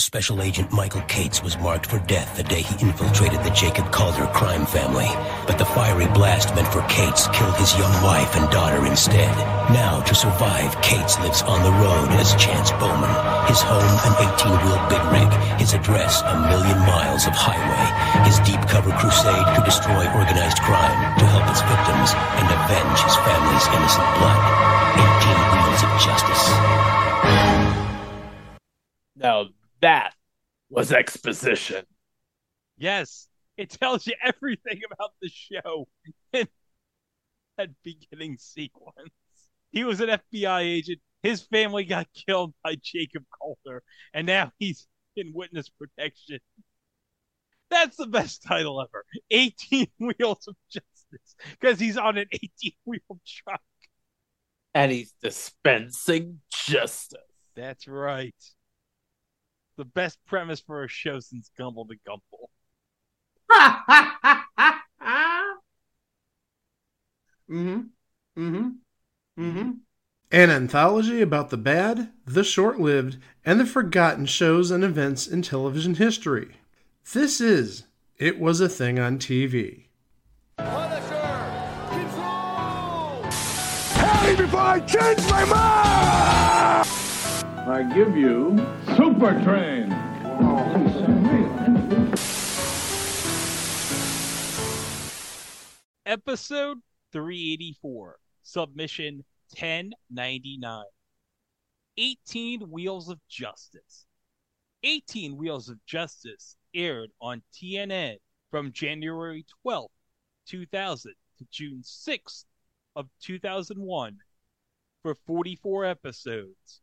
Special Agent Michael Cates was marked for death the day he infiltrated the Jacob Calder crime family. But the fiery blast meant for Cates killed his young wife and daughter instead. Now, to survive, Cates lives on the road as Chance Bowman. His home, an 18-wheel big rig. His address, a million miles of highway. His deep cover crusade to destroy organized crime, to help its victims, and avenge his family's innocent blood. 18 Wheels of Justice. Now that was exposition. Yes, it tells you everything about the show in that beginning sequence. He was an FBI agent. His family got killed by Jacob Calder, and now he's in witness protection. That's the best title ever 18 Wheels of Justice, because he's on an 18 wheel truck. And he's dispensing justice. That's right. The best premise for a show since Gumble to Gumble. mm-hmm. Mm-hmm. Mm-hmm. An anthology about the bad, the short lived, and the forgotten shows and events in television history. This is It Was a Thing on TV. Hey, before I change my mind! I give you Super Train. Episode 384, submission 1099. 18 Wheels of Justice. 18 Wheels of Justice aired on TNN from January 12th, 2000 to June 6th of 2001 for 44 episodes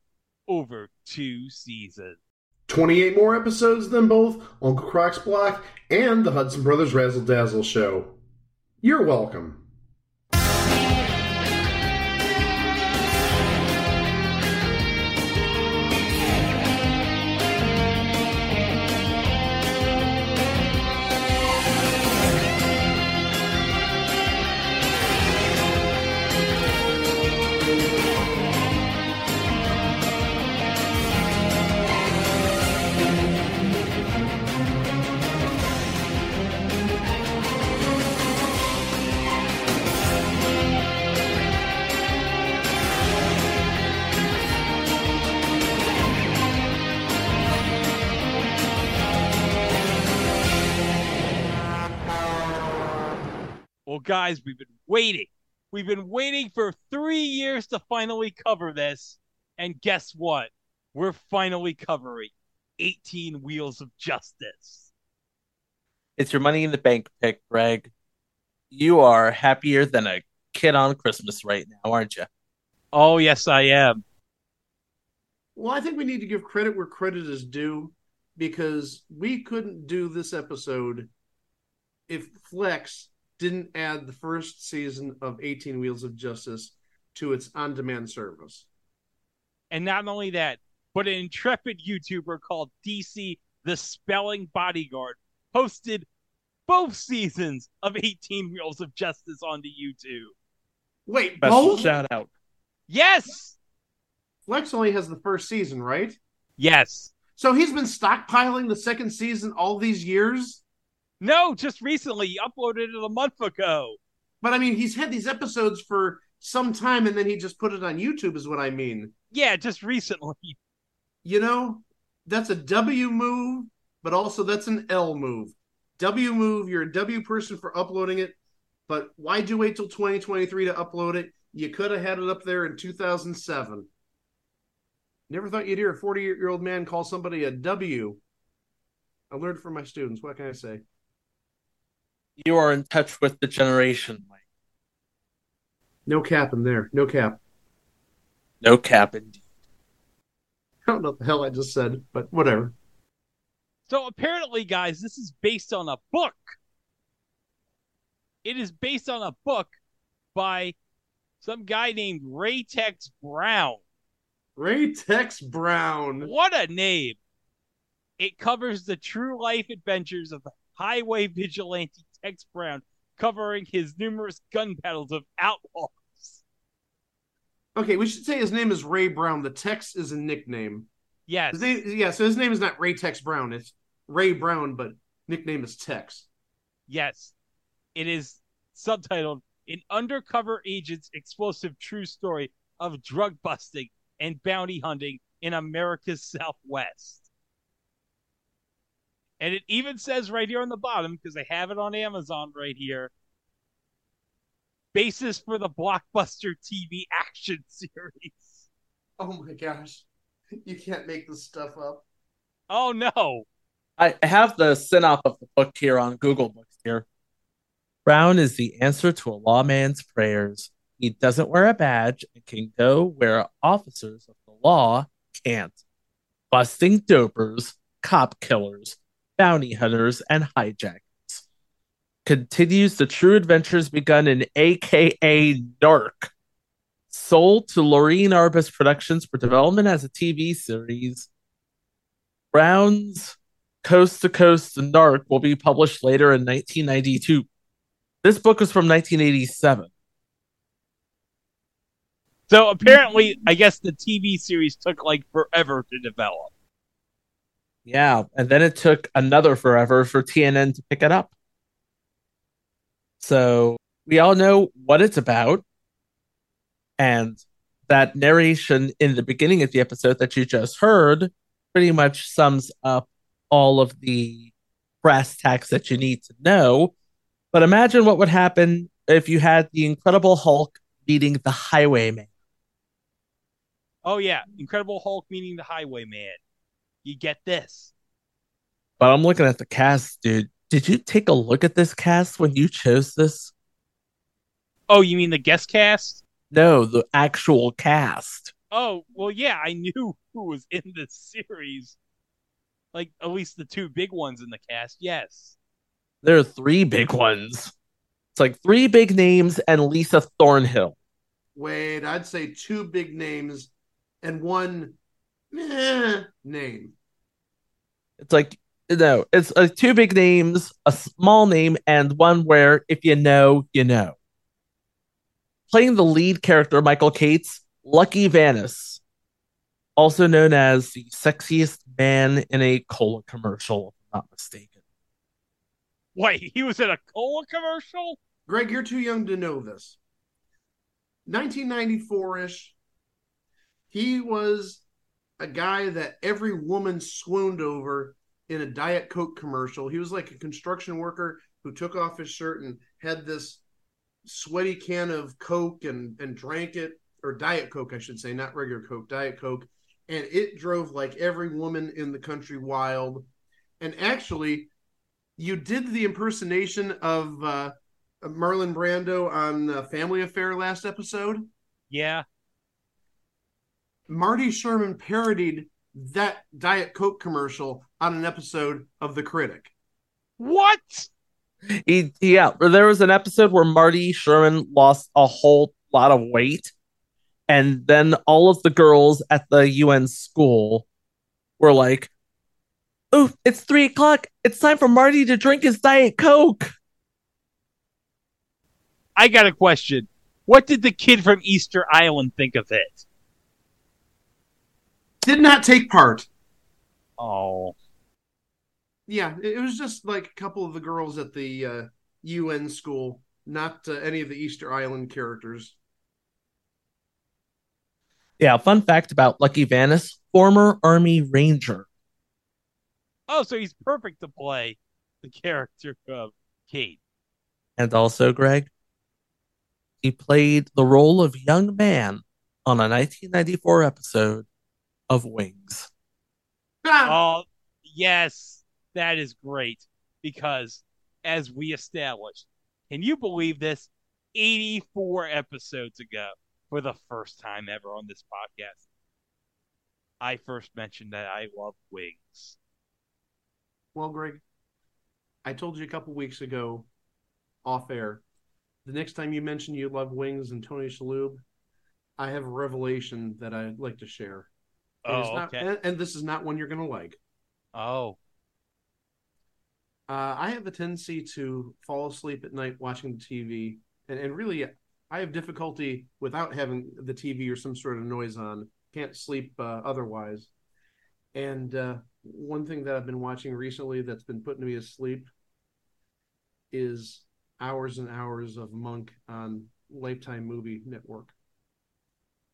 over two seasons. 28 more episodes than both Uncle Croc's Block and the Hudson Brothers Razzle Dazzle Show. You're welcome. Well, guys, we've been waiting. We've been waiting for three years to finally cover this. And guess what? We're finally covering 18 Wheels of Justice. It's your money in the bank pick, Greg. You are happier than a kid on Christmas right now, aren't you? Oh, yes, I am. Well, I think we need to give credit where credit is due because we couldn't do this episode if Plex didn't add the first season of 18 Wheels of Justice to its on demand service. And not only that, but an intrepid YouTuber called DC the Spelling Bodyguard posted both seasons of 18 Wheels of Justice onto YouTube. Wait, Best both? shout out. Yes! Plex only has the first season, right? Yes. So he's been stockpiling the second season all these years? No, just recently. He uploaded it a month ago. But I mean, he's had these episodes for some time and then he just put it on YouTube, is what I mean. Yeah, just recently. You know, that's a W move, but also that's an L move. W move, you're a W person for uploading it, but why'd you wait till 2023 to upload it? You could have had it up there in 2007. Never thought you'd hear a 40 year old man call somebody a W. I learned from my students. What can I say? You are in touch with the generation, Mike. No cap in there. No cap. No cap indeed. I don't know what the hell I just said, but whatever. So apparently, guys, this is based on a book. It is based on a book by some guy named Ray Tex Brown. Ray Tex Brown. What a name! It covers the true life adventures of the highway vigilante Tex Brown, covering his numerous gun battles of outlaws. Okay, we should say his name is Ray Brown. The Tex is a nickname. Yes. Name, yeah, so his name is not Ray Tex Brown. It's Ray Brown, but nickname is Tex. Yes. It is subtitled An Undercover Agent's Explosive True Story of Drug Busting and Bounty Hunting in America's Southwest. And it even says right here on the bottom, because I have it on Amazon right here basis for the blockbuster TV action series. Oh my gosh. You can't make this stuff up. Oh no. I have the synopsis of the book here on Google Books here. Brown is the answer to a lawman's prayers. He doesn't wear a badge and can go where officers of the law can't. Busting dopers, cop killers, bounty hunters, and hijackers. Continues the true adventures begun in AKA Dark, Sold to Loreen Arbus Productions for development as a TV series. Brown's Coast to Coast Narc will be published later in 1992. This book was from 1987. So apparently, I guess the TV series took like forever to develop. Yeah, and then it took another forever for TNN to pick it up. So we all know what it's about. And that narration in the beginning of the episode that you just heard pretty much sums up all of the brass tacks that you need to know. But imagine what would happen if you had the Incredible Hulk meeting the Highwayman. Oh yeah, Incredible Hulk meeting the Highwayman. You get this. But I'm looking at the cast, dude. Did you take a look at this cast when you chose this? Oh, you mean the guest cast? No, the actual cast. Oh, well, yeah, I knew who was in this series. Like, at least the two big ones in the cast, yes. There are three big ones. It's like three big names and Lisa Thornhill. Wait, I'd say two big names and one eh, name. It's like no, it's uh, two big names, a small name, and one where if you know, you know. Playing the lead character, Michael Cates, Lucky Vanous, also known as the sexiest man in a cola commercial, if I'm not mistaken. Wait, he was in a cola commercial? Greg, you're too young to know this. 1994 ish, he was a guy that every woman swooned over in a Diet Coke commercial. He was like a construction worker who took off his shirt and had this sweaty can of Coke and, and drank it, or Diet Coke, I should say, not regular Coke, Diet Coke. And it drove like every woman in the country wild. And actually, you did the impersonation of uh, Marlon Brando on uh, Family Affair last episode. Yeah. Marty Sherman parodied that Diet Coke commercial on an episode of The Critic. What? He, yeah, there was an episode where Marty Sherman lost a whole lot of weight, and then all of the girls at the UN school were like, "Oh, it's three o'clock. It's time for Marty to drink his Diet Coke." I got a question. What did the kid from Easter Island think of it? Did not take part. Oh. Yeah, it was just like a couple of the girls at the uh, UN school, not uh, any of the Easter Island characters. Yeah, fun fact about Lucky Vanous, former Army Ranger. Oh, so he's perfect to play the character of Kate. And also, Greg, he played the role of young man on a 1994 episode of Wings. Oh, yes, that is great because, as we established, can you believe this? 84 episodes ago, for the first time ever on this podcast, I first mentioned that I love Wings. Well, Greg, I told you a couple weeks ago off air. The next time you mention you love Wings and Tony Shalhoub, I have a revelation that I'd like to share. And Oh, not- okay. and, and this is not one you're going to like. Oh, Uh, I have a tendency to fall asleep at night watching the TV, and, and really, I have difficulty without having the TV or some sort of noise on. Can't sleep uh, otherwise. And uh, one thing that I've been watching recently that's been putting me asleep is hours and hours of Monk on Lifetime Movie Network.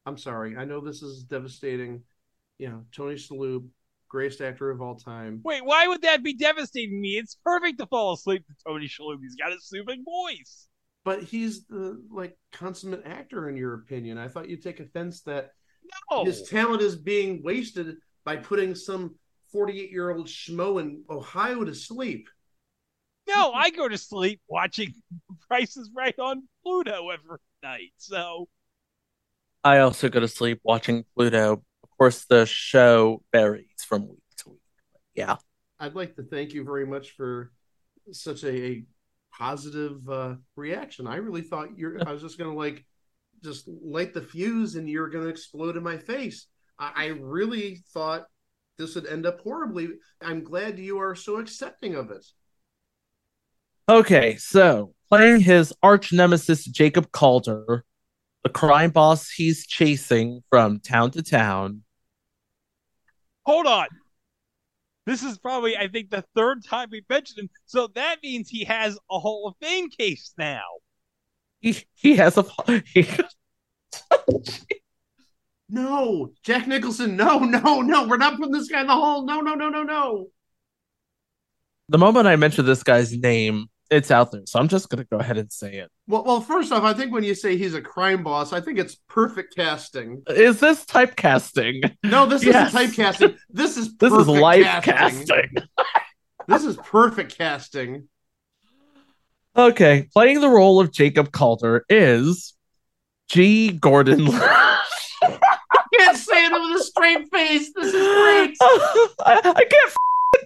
I'm sorry. I know this is devastating. You know, Tony Shalhoub, greatest actor of all time. Wait, why would that be devastating me? It's perfect to fall asleep to Tony Shalhoub. He's got a soothing voice. But he's the like consummate actor in your opinion. I thought you'd take offense that No. his talent is being wasted by putting some 48 year old schmo in Ohio to sleep. No, I go to sleep watching Price is Right on Pluto every night. So I also go to sleep watching Pluto. Of course, the show varies from week to week. Yeah. I'd like to thank you very much for such a, a positive uh, reaction. I really thought you're. I was just gonna like just light the fuse and you're gonna explode in my face. I, I really thought this would end up horribly. I'm glad you are so accepting of it. Okay, so playing his arch nemesis Jacob Calder, the crime boss he's chasing from town to town. Hold on. This is probably, I think, the third time we mentioned him. So that means he has a Hall of Fame case now. He he has a he, No, Jack Nicholson. No, no, no. We're not putting this guy in the hall. No, no, no, no, no. the moment I mentioned this guy's name, it's out there. So I'm just gonna go ahead and say it. Well, well. First off, I think when you say he's a crime boss, I think it's perfect casting. Is this typecasting? No, this Yes. isn't typecasting. This is This is live casting. casting. This is perfect casting. Okay, playing the role of Jacob Calder is G. Gordon. I can't say it with a straight face. This is great. I, I can't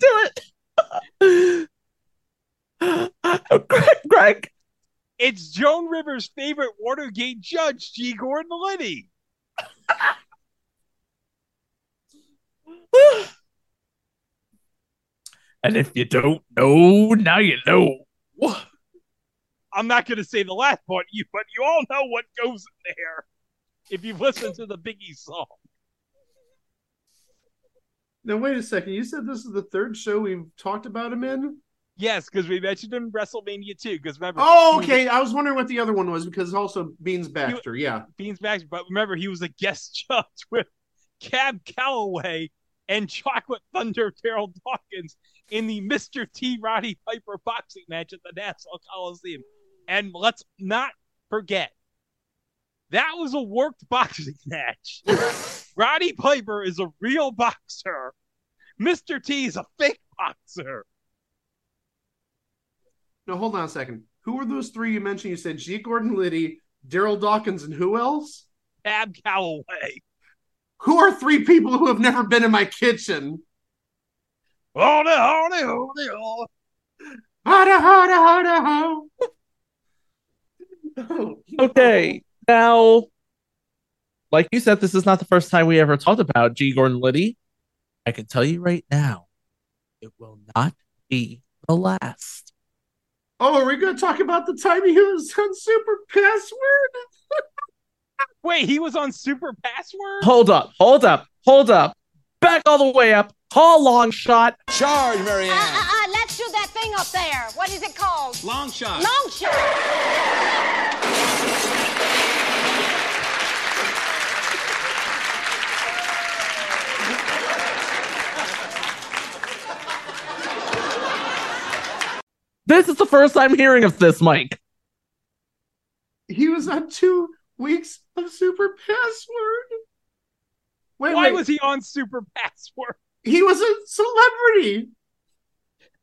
do it. Greg, Greg, It's Joan Rivers' favorite Watergate judge, G. Gordon Liddy. and if you don't know, now you know. I'm not going to say the last part, you, but you all know what goes in there if you've listened to the Biggie song. Now wait a second. You said this is the third show we've talked about him in. Yes, because we mentioned him in WrestleMania too. Because remember, Oh, he was- okay. I was wondering what the other one was because also Beans Baxter. Yeah. Beans Baxter, but remember he was a guest judge with Cab Calloway and Chocolate Thunder Darryl Dawkins in the Mr. T. Roddy Piper boxing match at the Nassau Coliseum. And let's not forget, that was a worked boxing match. Roddy Piper is a real boxer. Mr. T is a fake boxer. No, hold on a second. Who were those three you mentioned? You said G. Gordon Liddy, Darryl Dawkins, and who else? Cab Calloway. Who are three people who have never been in my kitchen? Hold it, hold it, hold it, hold it. Hada, hada, hada, ho. No, Okay, now, like you said, this is not the first time we ever talked about G. Gordon Liddy. I can tell you right now, it will not be the last. Oh, are we going to talk about the time he was on Super Password? Wait, he was on Super Password? Hold up, hold up, hold up. Back all the way up. Call long shot. Charge, Marianne. Uh, uh, uh, let's do that thing up there. What is it called? Long shot. Long shot. This is the first I'm hearing of this, Mike. He was on two weeks of Super Password. Wait, Why wait. was he on Super Password? he was a celebrity.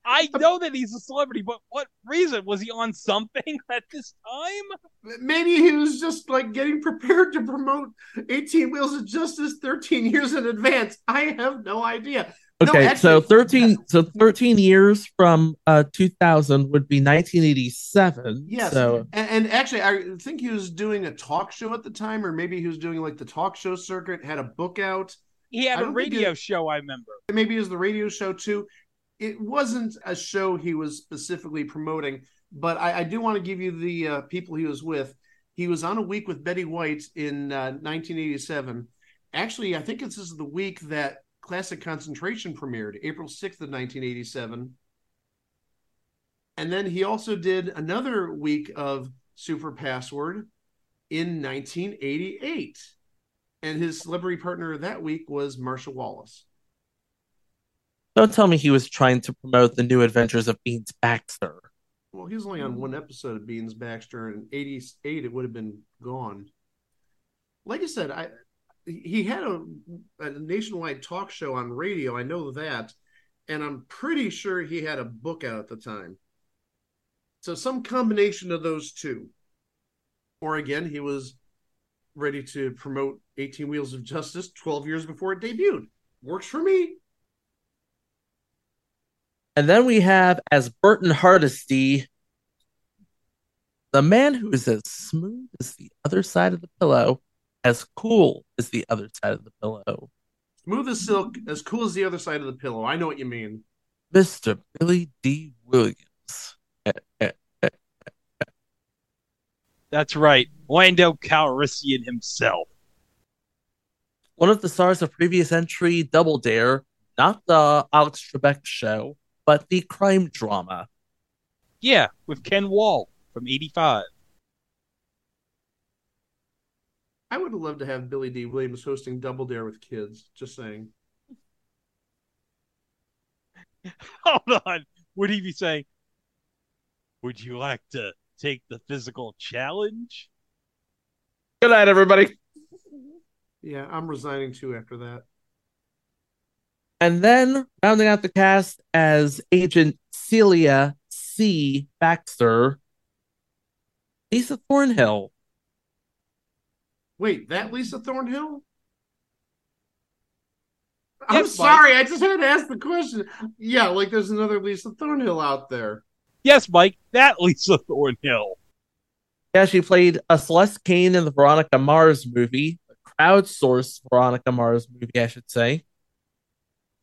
I know that he's a celebrity, but what reason was he on something at this time? Maybe he was just like getting prepared to promote 18 Wheels of Justice 13 years in advance. I have no idea. No, Okay, actually- so 13 so 13 years from uh 2000 would be 1987. Yes. So And, and actually, I think he was doing a talk show at the time, or maybe he was doing like the talk show circuit, had a book out. He had I a radio it- show, I remember. Maybe it was the radio show too. It wasn't a show he was specifically promoting, but I, I do want to give you the uh, people he was with. He was on a week with Betty White in uh, 1987. Actually, I think this is the week that Classic Concentration premiered April 6th of 1987. And then he also did another week of Super Password in 1988. And his celebrity partner that week was Marcia Wallace. Don't tell me he was trying to promote the new adventures of Beans Baxter. Well, he was only on one episode of Beans Baxter, and '88 it would have been gone. Like I said, I he had a, a nationwide talk show on radio. I know that, and I'm pretty sure he had a book out at the time. So some combination of those two, or again, he was ready to promote 18 Wheels of Justice 12 years before it debuted. Works for me. And then we have as Burton Hardesty, the man who is as smooth as the other side of the pillow, as cool as the other side of the pillow. Smooth as silk, as cool as the other side of the pillow. I know what you mean. Mr. Billy Dee Williams. That's right. Lando Calrissian himself. One of the stars of previous entry, Double Dare, not the Alex Trebek show, but the crime drama. Yeah, with Ken Wahl from 85. I would have loved to have Billy Dee Williams hosting Double Dare with kids. Just saying. Hold on. Would he be saying, Would you like to take the physical challenge? Good night, everybody. Yeah, I'm resigning too after that. And then rounding out the cast as Agent Celia C. Baxter, Lisa Thornhill. Wait, that Lisa Thornhill? I'm Yes, sorry, I just had to ask the question. Yeah, like there's another Lisa Thornhill out there. Yes, Mike, that Lisa Thornhill. Yeah, she played a Celeste Kane in the Veronica Mars movie, a crowdsourced Veronica Mars movie, I should say.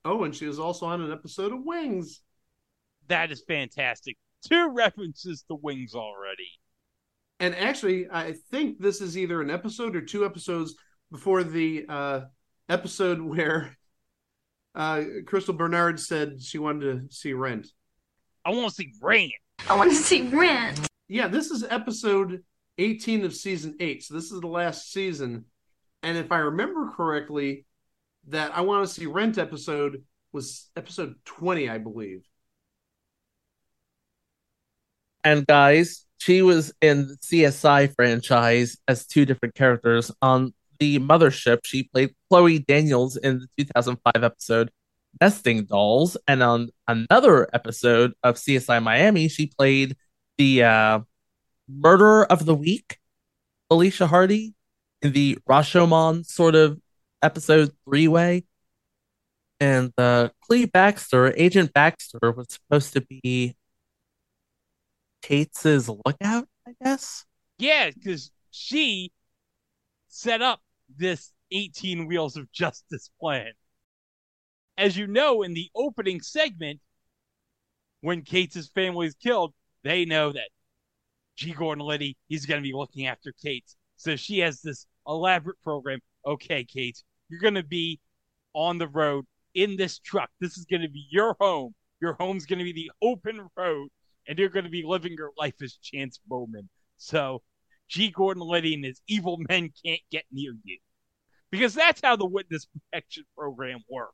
Oh, and she was also on an episode of Wings. That is fantastic. Two references to Wings already. And actually, I think this is either an episode or two episodes before the uh, episode where uh, Crystal Bernard said she wanted to see Rent. I want to see Rent. I want to see Rent. Yeah, this is episode 18 of season 8. So this is the last season. And if I remember correctly, that I want to see Rent episode was episode 20, I believe. And guys, she was in the CSI franchise as two different characters. On the mothership, she played Chloe Daniels in the 2005 episode Nesting Dolls. And on another episode of CSI Miami, she played the uh, murderer of the week, Alicia Hardy, in the Rashomon sort of episode three way. And uh, Clee Baxter, Agent Baxter, was supposed to be Kate's lookout, I guess. Yeah, because she set up this 18 Wheels of Justice plan. As you know, in the opening segment, when Kate's family is killed, they know that G. Gordon Liddy, he's going to be looking after Kate. So she has this elaborate program. Okay, Kate, you're going to be on the road in this truck. This is going to be your home. Your home's going to be the open road, and you're going to be living your life as Chance Bowman. So G. Gordon Liddy and his evil men can't get near you. Because that's how the witness protection program works.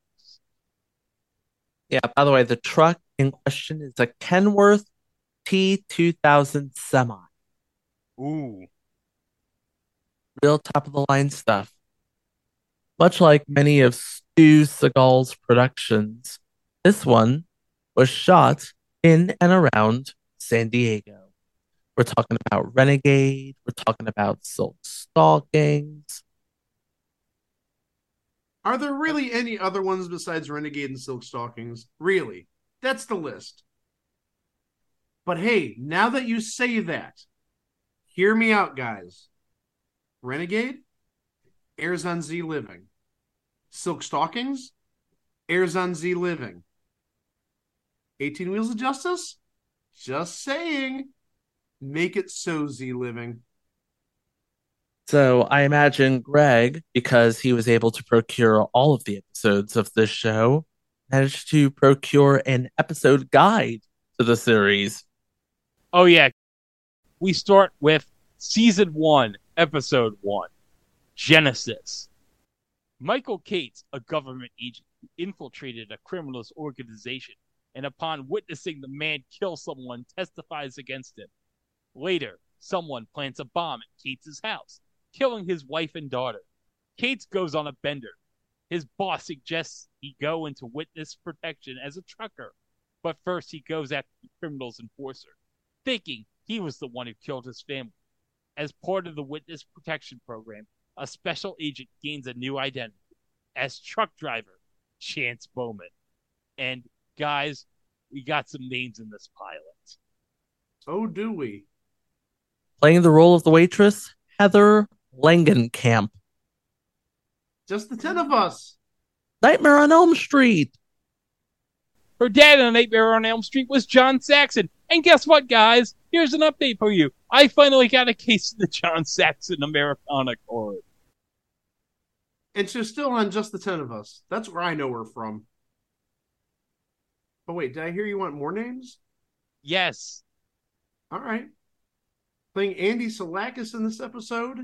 Yeah, by the way, the truck in question is a Kenworth T2000 semi. Ooh. Real top of the line stuff. Much like many of Stu Seagal's productions, this one was shot in and around San Diego. We're talking about Renegade, we're talking about Silk Stalkings. Are there really any other ones besides Renegade and Silk Stalkings? Really? That's the list. But hey, now that you say that, hear me out, guys. Renegade airs on Z Living. Silk Stalkings airs on Z Living. 18 Wheels of Justice? Just saying. Make it so, Z Living. So I imagine Greg, because he was able to procure all of the episodes of this show, managed to procure an episode guide to the series. Oh yeah. We start with season one, episode one, Genesis. Michael Cates, a government agent who infiltrated a criminal's organization, and upon witnessing the man kill someone, testifies against him. Later, someone plants a bomb at Cates' house, killing his wife and daughter. Cates goes on a bender. His boss suggests he go into witness protection as a trucker, but first he goes after the criminal's enforcer, thinking he was the one who killed his family. As part of the witness protection program, a special agent gains a new identity as truck driver Chance Bowman. And guys, we got some names in this pilot. Oh, do we? Playing the role of the waitress, Heather Langenkamp. Just the 10 of us. Nightmare on Elm Street. Her dad on Nightmare on Elm Street was John Saxon. And guess what, guys? Here's an update for you. I finally got a case of the John Saxon Americana card. And she's still on just the 10 of us. That's where I know her from. But wait, did I hear you want more names? Yes. All right. Playing Andy Salakis in this episode?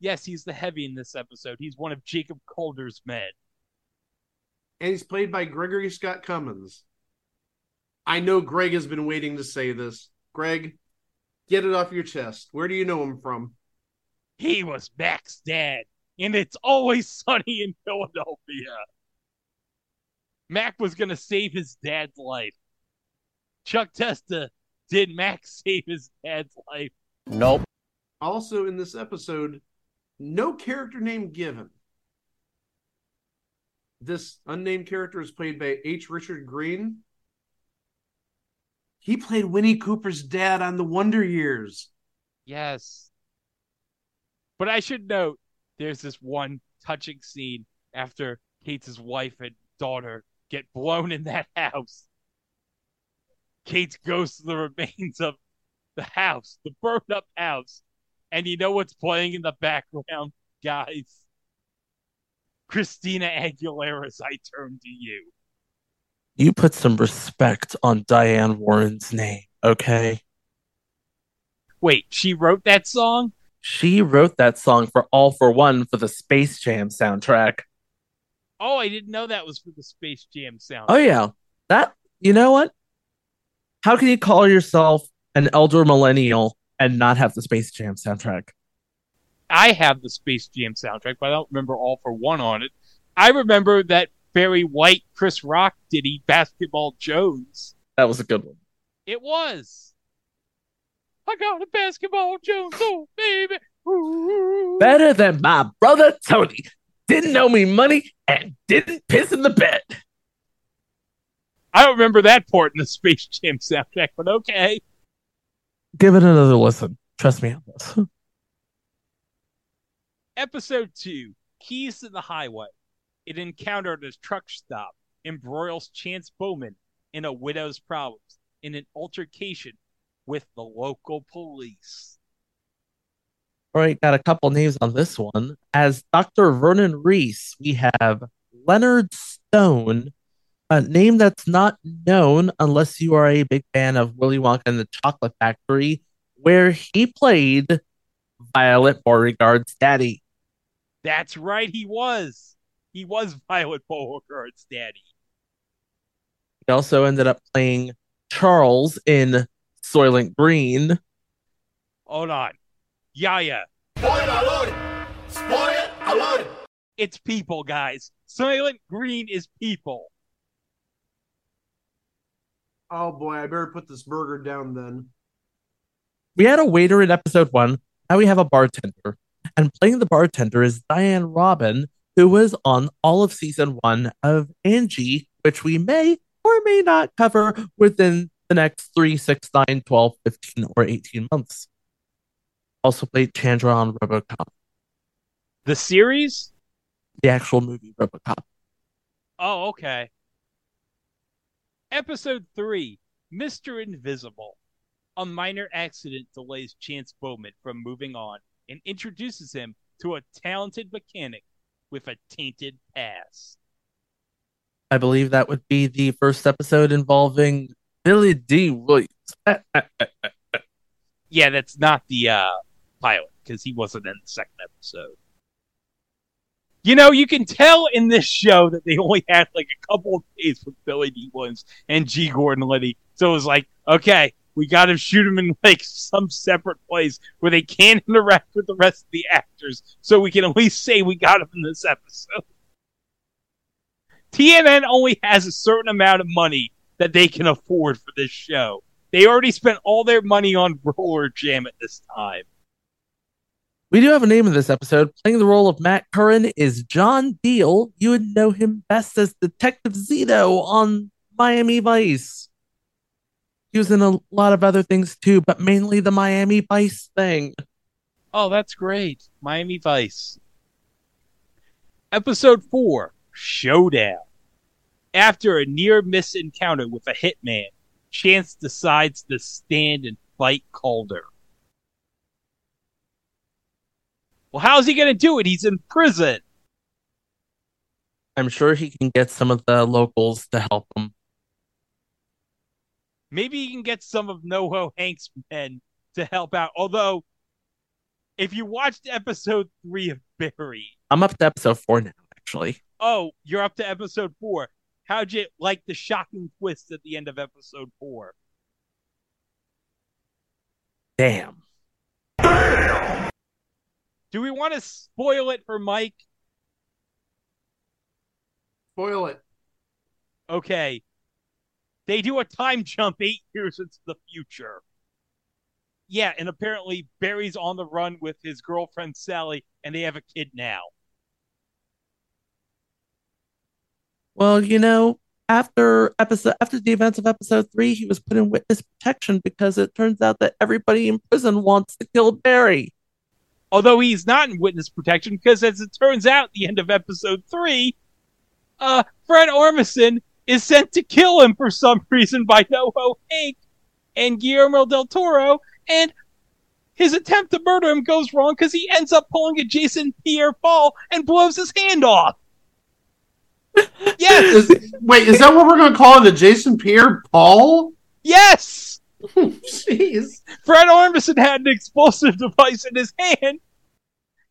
Yes, he's the heavy in this episode. He's one of Jacob Calder's men. And he's played by Gregory Scott Cummins. I know Greg has been waiting to say this. Greg, get it off your chest. Where do you know him from? He was Mac's dad, and it's always sunny in Philadelphia. Mac was going to save his dad's life. Chuck Testa did Mac save his dad's life? Nope. Also in this episode, no character name given. This unnamed character is played by H. Richard Green. He played Winnie Cooper's dad on The Wonder Years. Yes. But I should note there's this one touching scene after Kate's wife and daughter get blown in that house. Kate goes to the remains of the house, the burned up house. And you know what's playing in the background, guys? Christina Aguilera's I Turn to You. You put some respect on Diane Warren's name, okay? Wait, she wrote that song? She wrote that song for All-4-One for the Space Jam soundtrack. Oh, I didn't know that was for the Space Jam sound. Oh yeah. That you know what? How can you call yourself an elder millennial and not have the Space Jam soundtrack? I have the Space Jam soundtrack, but I don't remember All-4-One on it. I remember that Barry White, Chris Rock did he Basketball Jones. That was a good one. It was. I got a basketball Jones, oh baby. Ooh. Better than my brother Tony. Didn't owe me money and didn't piss in the bed. I don't remember that part in the Space Jam soundtrack, but okay. Give it another listen. Trust me on this. Episode 2 Keys to the Highway. It encountered a truck stop embroils Chance Bowman in a widow's problems in an altercation with the local police. All right, got a couple names on this one. As Dr. Vernon Reese, we have Leonard Stone, a name that's not known unless you are a big fan of Willy Wonka and the Chocolate Factory, where he played Violet Beauregarde's daddy. That's right, he was. He was Violet Beauregarde's daddy. He also ended up playing Charles in Soylent Green. Hold on. Yaya. Spoiler alert! Spoiler alert! It's people, guys. Soylent Green is people. Oh boy, I better put this burger down then. We had a waiter in episode one. Now we have a bartender. And playing the bartender is Diane Robin, who was on all of season one of Angie, which we may or may not cover within the next 3, 6, 9, 12, 15, or 18 months. Also played Chandra on Robocop. The series? The actual movie Robocop. Oh, okay. Episode 3 Mr. Invisible. A minor accident delays Chance Bowman from moving on and introduces him to a talented mechanic with a tainted past. I believe that would be the first episode involving Billy Dee Williams. yeah, that's not the uh, pilot because he wasn't in the second episode. You know, you can tell in this show that they only had like a couple of days with Billy Dee Williams and G. Gordon Liddy. So it was like, okay, we got to shoot him in like some separate place where they can't interact with the rest of the actors, so we can at least say we got him in this episode. TNN only has a certain amount of money that they can afford for this show. They already spent all their money on Roller Jam at this time. We do have a name in this episode. Playing the role of Matt Curran is John Diehl. You would know him best as Detective Zito on Miami Vice. He was in a lot of other things too, but mainly the Miami Vice thing. Oh, that's great. Miami Vice. Episode 4 Showdown. After a near miss encounter with a hitman, Chance decides to stand and fight Calder. Well, how's he going to do it? He's in prison. I'm sure he can get some of the locals to help him. Maybe he can get some of NoHo Hank's men to help out. Although, if you watched episode three of Barry, I'm up to episode four now, actually. Oh, you're up to episode four. How'd you like the shocking twist at the end of episode four? Damn. Do we want to spoil it for Mike? Spoil it. Okay. They do a time jump eight years into the future. Yeah, and apparently Barry's on the run with his girlfriend Sally, and they have a kid now. Well, you know, after episode after the events of episode three, he was put in witness protection because it turns out that everybody in prison wants to kill Barry. Although he's not in witness protection, because as it turns out, the end of episode three, uh, Fred Armisen is sent to kill him for some reason by NoHo Hank and Guillermo del Toro, and his attempt to murder him goes wrong because he ends up pulling a Jason Pierre Paul and blows his hand off. yes. Is, wait, is that what we're going to call it? The Jason Pierre Paul? Yes. Jeez. Fred Armisen had an explosive device in his hand.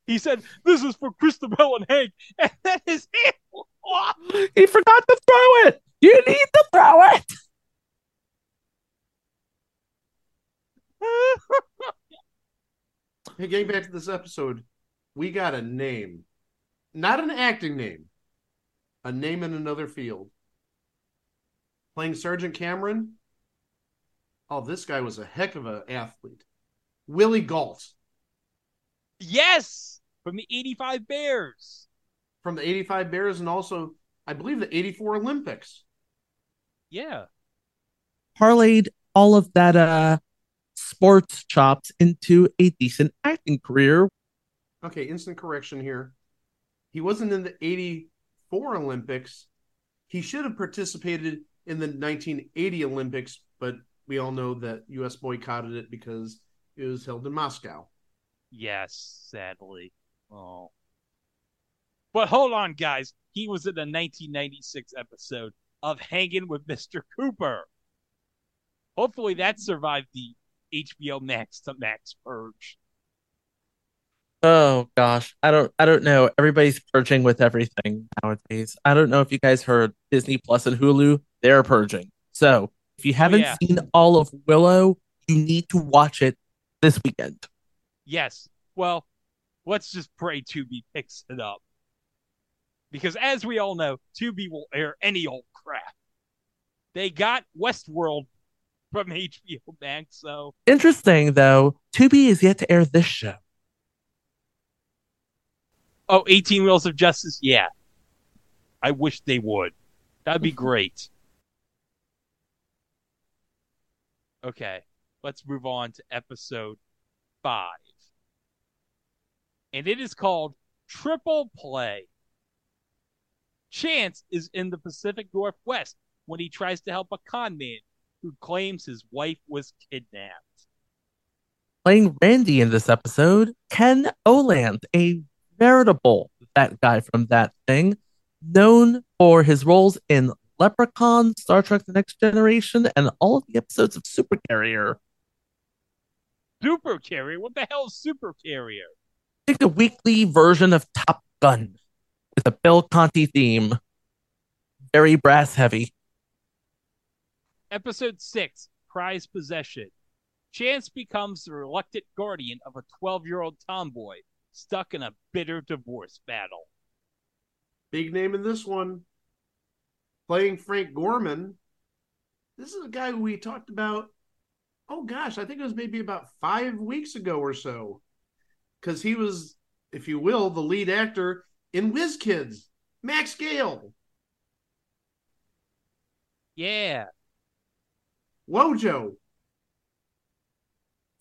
He said, "This is for Cristobal and Hank," and then his hand off. He forgot to throw it. You need to throw it. hey, getting back to this episode, we got a name, not an acting name, a name in another field. Playing Sergeant Cameron. Oh, this guy was a heck of an athlete. Willie Gault. Yes, from the 85 Bears. From the 85 Bears and also, I believe, the 84 Olympics. Yeah. Parlayed all of that uh sports chops into a decent acting career. Okay, instant correction here. He wasn't in the 84 Olympics. He should have participated in the 1980 Olympics, but we all know that US boycotted it because it was held in Moscow. Yes, sadly. Oh. But hold on, guys. He was in the 1996 episode of Hanging with Mr. Cooper. Hopefully that survived the HBO Max to Max purge. Oh gosh, I don't I don't know. Everybody's purging with everything nowadays. I don't know if you guys heard Disney Plus and Hulu, they're purging. So, if you haven't yeah. seen all of Willow, you need to watch it this weekend. Yes. Well, let's just pray Tubi picks it up. Because as we all know, Tubi will air any old crap. They got Westworld from HBO Max, so Interesting though, Tubi is yet to air this show. Oh, 18 Wheels of Justice? Yeah. I wish they would. That'd be great. Okay, let's move on to episode five. And it is called Triple Play. Chance is in the Pacific Northwest when he tries to help a con man who claims his wife was kidnapped. Playing Randy in this episode, Ken Olandt, a veritable that guy from that thing, known for his roles in Leprechaun, Star Trek The Next Generation, and all of the episodes of Super Carrier. Super Carrier? What the hell is Super Carrier? It's a weekly version of Top Gun with a Bill Conti theme. Very brass heavy. Episode 6 Prize Possession. Chance becomes the reluctant guardian of a 12 year old tomboy stuck in a bitter divorce battle. Big name in this one. Playing Frank Gorman. This is a guy who we talked about. Oh gosh, I think it was maybe about five weeks ago or so. Because he was, if you will, the lead actor in Whiz Kids, Max Gail. Yeah. Wojo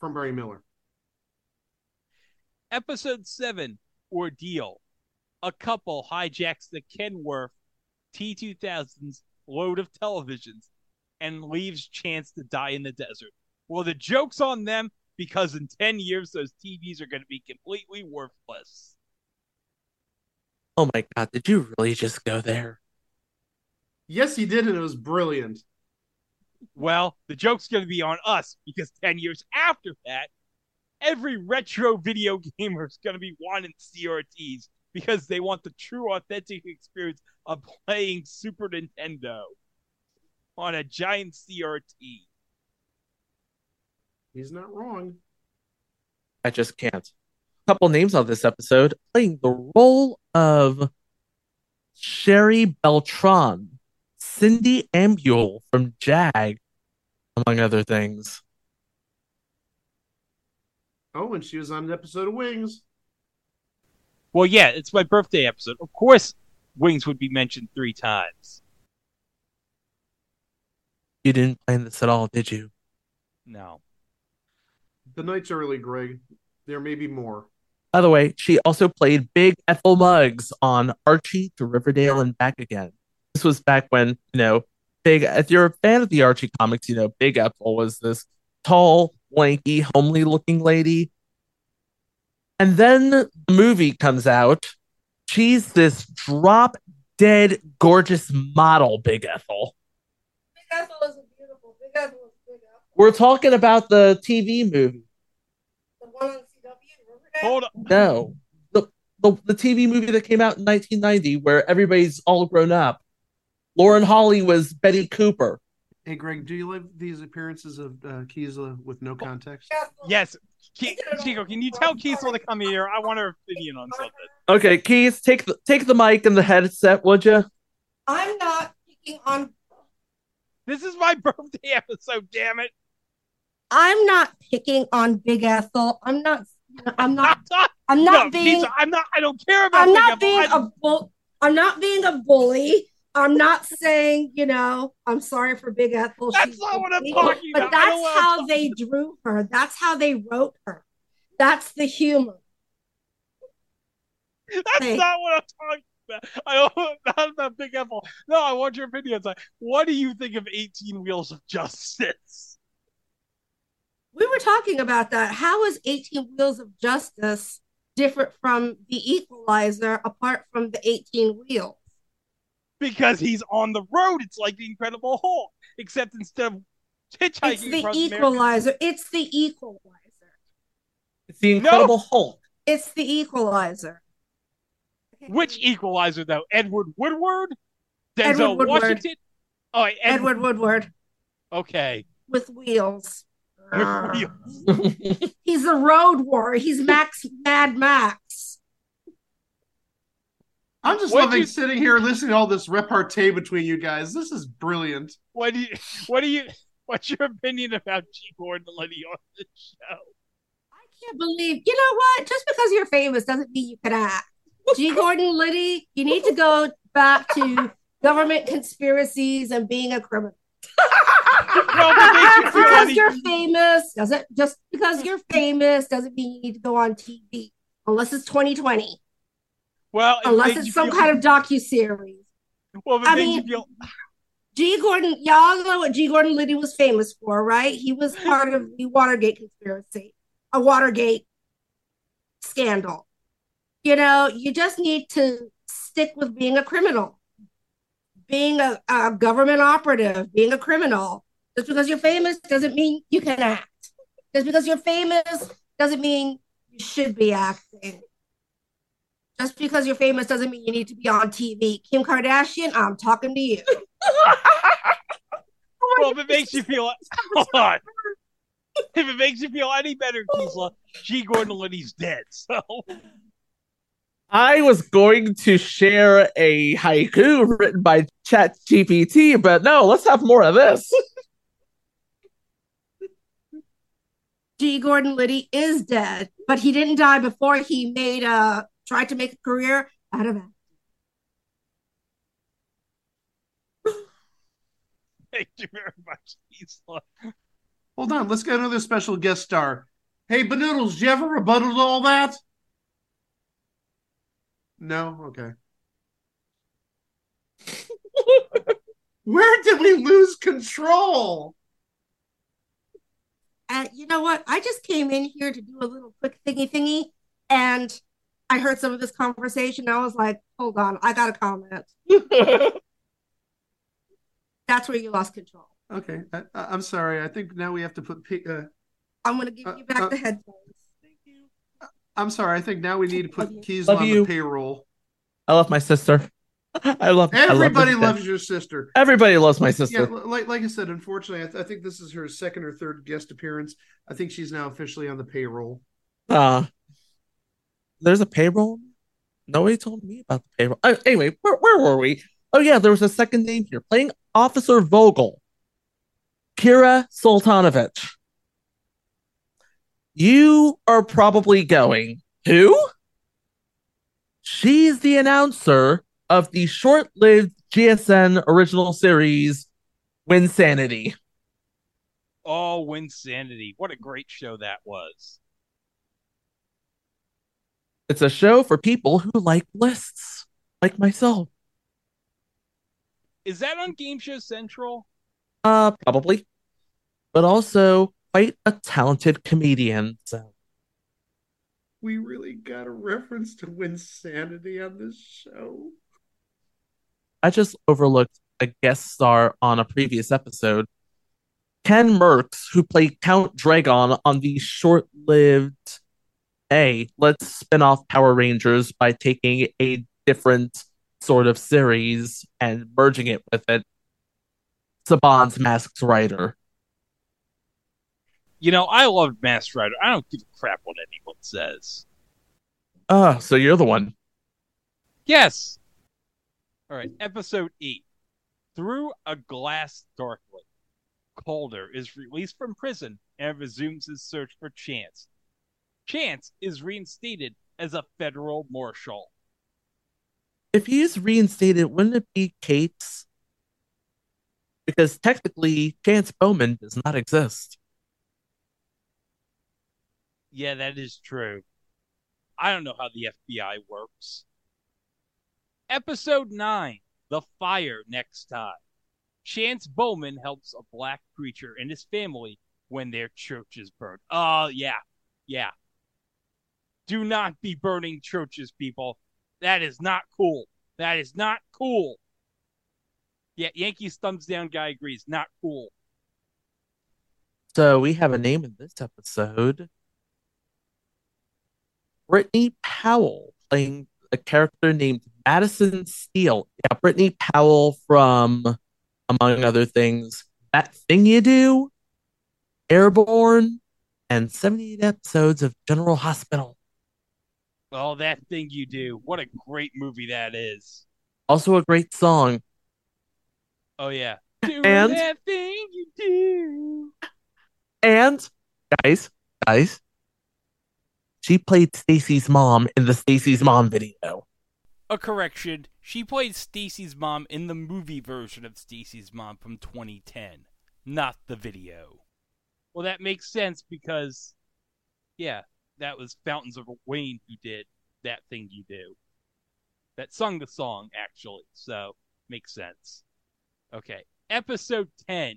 from Barney Miller. Episode 7 Ordeal. A couple hijacks the Kenworth T2000's load of televisions and leaves Chance to die in the desert. Well, the joke's on them because in 10 years, those TVs are going to be completely worthless. Oh my god, did you really just go there? Yes, he did, and it was brilliant. Well, the joke's going to be on us because 10 years after that, every retro video gamer is going to be wanting CRTs because they want the true, authentic experience of playing Super Nintendo on a giant CRT. He's not wrong. I just can't. A couple names on this episode playing the role of Sherry Beltran, Cindy Ambuehl from Jag, among other things. Oh, and she was on an episode of Wings. Well, yeah, it's my birthday episode. Of course, Wings would be mentioned three times. You didn't plan this at all, did you? No. The night's early, Greg. There may be more. By the way, she also played Big Ethel Muggs on Archie to Riverdale and back again. This was back when, you know, Big, if you're a fan of the Archie comics, you know, Big Ethel was this tall, lanky, homely looking lady. And then the movie comes out. She's this drop dead, gorgeous model, Big Ethel. Big Ethel is beautiful. Big Ethel is Big Ethel. We're talking about the TV movie. The one on CW. Hold on. No. The, the, the TV movie that came out in 1990 where everybody's all grown up. Lauren Holly was Betty Cooper. Hey, Greg, do you like these appearances of uh, Kiesla with no context? Yes. Ke- Chico, can you tell Kiesel to come here? I want her opinion on something. Okay, Keith, take the take the mic and the headset, would you? I'm not picking on. This is my birthday episode, damn it. I'm not picking on Big Ethel. I'm not. I'm not. I'm No, not being. Kiesel, I'm not. I don't care about. I'm Big not Apple. being I- a bull. I'm not being a bully. I'm not saying, you know, I'm sorry for Big Ethel. That's not what I'm talking But about. Don't that's how they drew her. That's how they wrote her. That's the humor. That's not what I'm talking about. I don't not about Big Apple. No, I want your opinion. It's like, what do you think of 18 Wheels of Justice? We were talking about that. How is 18 Wheels of Justice different from the Equalizer apart from the 18 wheels? Because he's on the road. It's like the Incredible Hulk, except instead of hitchhiking It's the across America- Equalizer. It's the Equalizer. It's the Incredible Hulk. It's the Equalizer. Which Equalizer though? Edward Woodward, Denzel Edward Woodward. Washington. Oh, wait, Edward. Edward Woodward Okay. with wheels. With wheels. He's the road warrior. He's Max Mad Max. I'm just What'd loving you- sitting here listening to all this repartee between you guys. This is brilliant. What do you? What do you? What's your opinion about G. Gordon Liddy on the show? I can't believe. You know what? Just because you're famous doesn't mean you can act. G. Gordon Liddy, you need to go back to government conspiracies and being a criminal. Well, what makes you Just because you're famous doesn't just because you're famous doesn't mean you need to go on TV unless it's 2020. Well, Unless it's some feel- kind of docu series. Well, I mean- feel. G. Gordon, y'all know what G. Gordon Liddy was famous for, right? He was part of the Watergate conspiracy, a Watergate scandal. You know, you just need to stick with being a criminal, being a, a government operative, being a criminal. Just because you're famous doesn't mean you can act. Just because you're famous doesn't mean you should be acting. Just because you're famous doesn't mean you need to be on TV. Kim Kardashian, I'm talking to you. Oh well, if it makes you feel hold on. If it makes you feel any better, Kisla, G. Gordon Liddy's dead. So I was going to share a haiku written by ChatGPT, but no, let's have more of this. G. Gordon Liddy is dead, but he didn't die before he made a tried to make a career out of it. Thank you very much, Kisla. Hold on, let's get another special guest star. Hey, Benoodles, you ever rebuttal all that? No? Okay. Where did we lose control? And you know what? I just came in here to do a little quick thingy thingy, and I heard some of this conversation. I was like, hold on, I got a comment. That's where you lost control. Okay, I, I, am sorry. I think now we have to put. P- uh, I'm going to give you back uh, the headphones. Thank you. I'm sorry. I think now we need to put keys Love on you. the payroll. I love my sister. I love Everybody I love loves your sister. Everybody loves my Yeah, sister. like like I said, unfortunately, I, th- I think this is her second or third guest appearance. I think she's now officially on the payroll. Uh, there's a payroll. Nobody told me about the payroll. Uh, anyway, where, where were we? Oh yeah, there was a second name here. Playing Officer Vogel, Kira Sultanovich. You are probably going, who? She's the announcer of the short-lived GSN original series Winsanity. Oh, Winsanity. What a great show that was. It's a show for people who like lists, like myself. Is that on Game Show Central? Uh, probably. But also quite a talented comedian. So We really got a reference to Winsanity on this show. I just overlooked a guest star on a previous episode. Ken Merckx, who played Count Dregon on the short lived Hey, let's spin off Power Rangers by taking a different sort of series and merging it with it. Saban's Masked Rider. You know, I loved Masked Rider. I don't give a crap what anyone says. Oh, so you're the one. Yes. All right, episode eight. Through a glass darkly, Calder is released from prison and resumes his search for Chance. Chance is reinstated as a federal marshal. If he is reinstated, wouldn't it be Kate's? Because technically, Chance Bowman does not exist. Yeah, that is true. I don't know how the FBI works. Episode 9 The Fire Next Time. Chance Bowman helps a black preacher and his family when their church is burned. Oh, yeah. Yeah. Do not be burning churches, people. That is not cool. That is not cool. Yeah, Yankees thumbs down guy agrees. Not cool. So we have a name in this episode. Brittney Powell playing a character named Madison Steele. Yeah, Brittney Powell from, among other things, That Thing You Do, Airborne, and 78 episodes of General Hospital. Oh, that thing you do. What a great movie that is. Also a great song. Oh, yeah. Do And- that thing you do. And guys, guys, she played Stacy's mom in the Stacy's mom video. A correction. She played Stacy's mom in the movie version of Stacy's mom from 2010, not the video. Well, that makes sense because, yeah, that was Fountains of Wayne who did that thing you do. That sung the song, actually. So, makes sense. Okay. Episode 10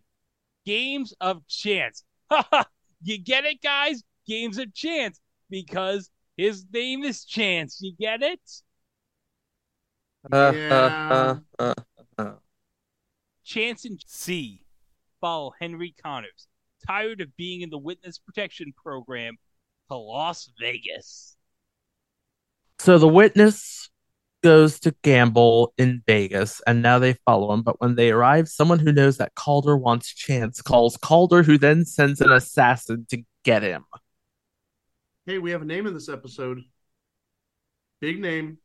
Games of Chance. you get it, guys? Games of Chance. Because His name is Chance. You get it? Uh, Yeah. uh, uh, uh. Chance and C follow Henry Connors, tired of being in the witness protection program, to Las Vegas. So the witness goes to gamble in Vegas, and now they follow him. But when they arrive, someone who knows that Calder wants Chance calls Calder, who then sends an assassin to get him. Hey, we have a name in this episode. Big name.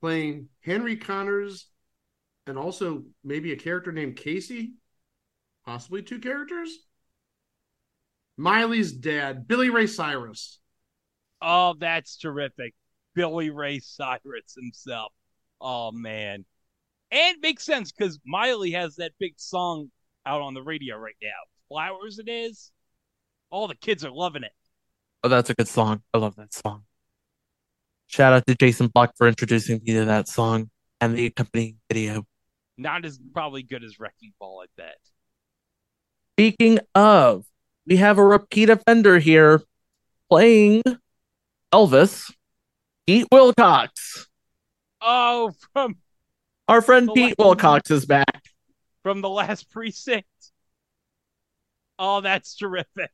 Playing Henry Connors and also maybe a character named Casey. Possibly two characters. Miley's dad, Billy Ray Cyrus. Oh, that's terrific. Billy Ray Cyrus himself. Oh, man. And it makes sense because Miley has that big song out on the radio right now. Flowers, it is. All the kids are loving it. Oh, that's a good song. I love that song. Shout out to Jason Block for introducing me to that song and the accompanying video. Not as probably good as Wrecking Ball, I bet. Speaking of, we have a repeat offender here playing Elvis, Pete Wilcox. Oh, from Our friend Pete la- Wilcox is back. from the last precinct. Oh, that's terrific.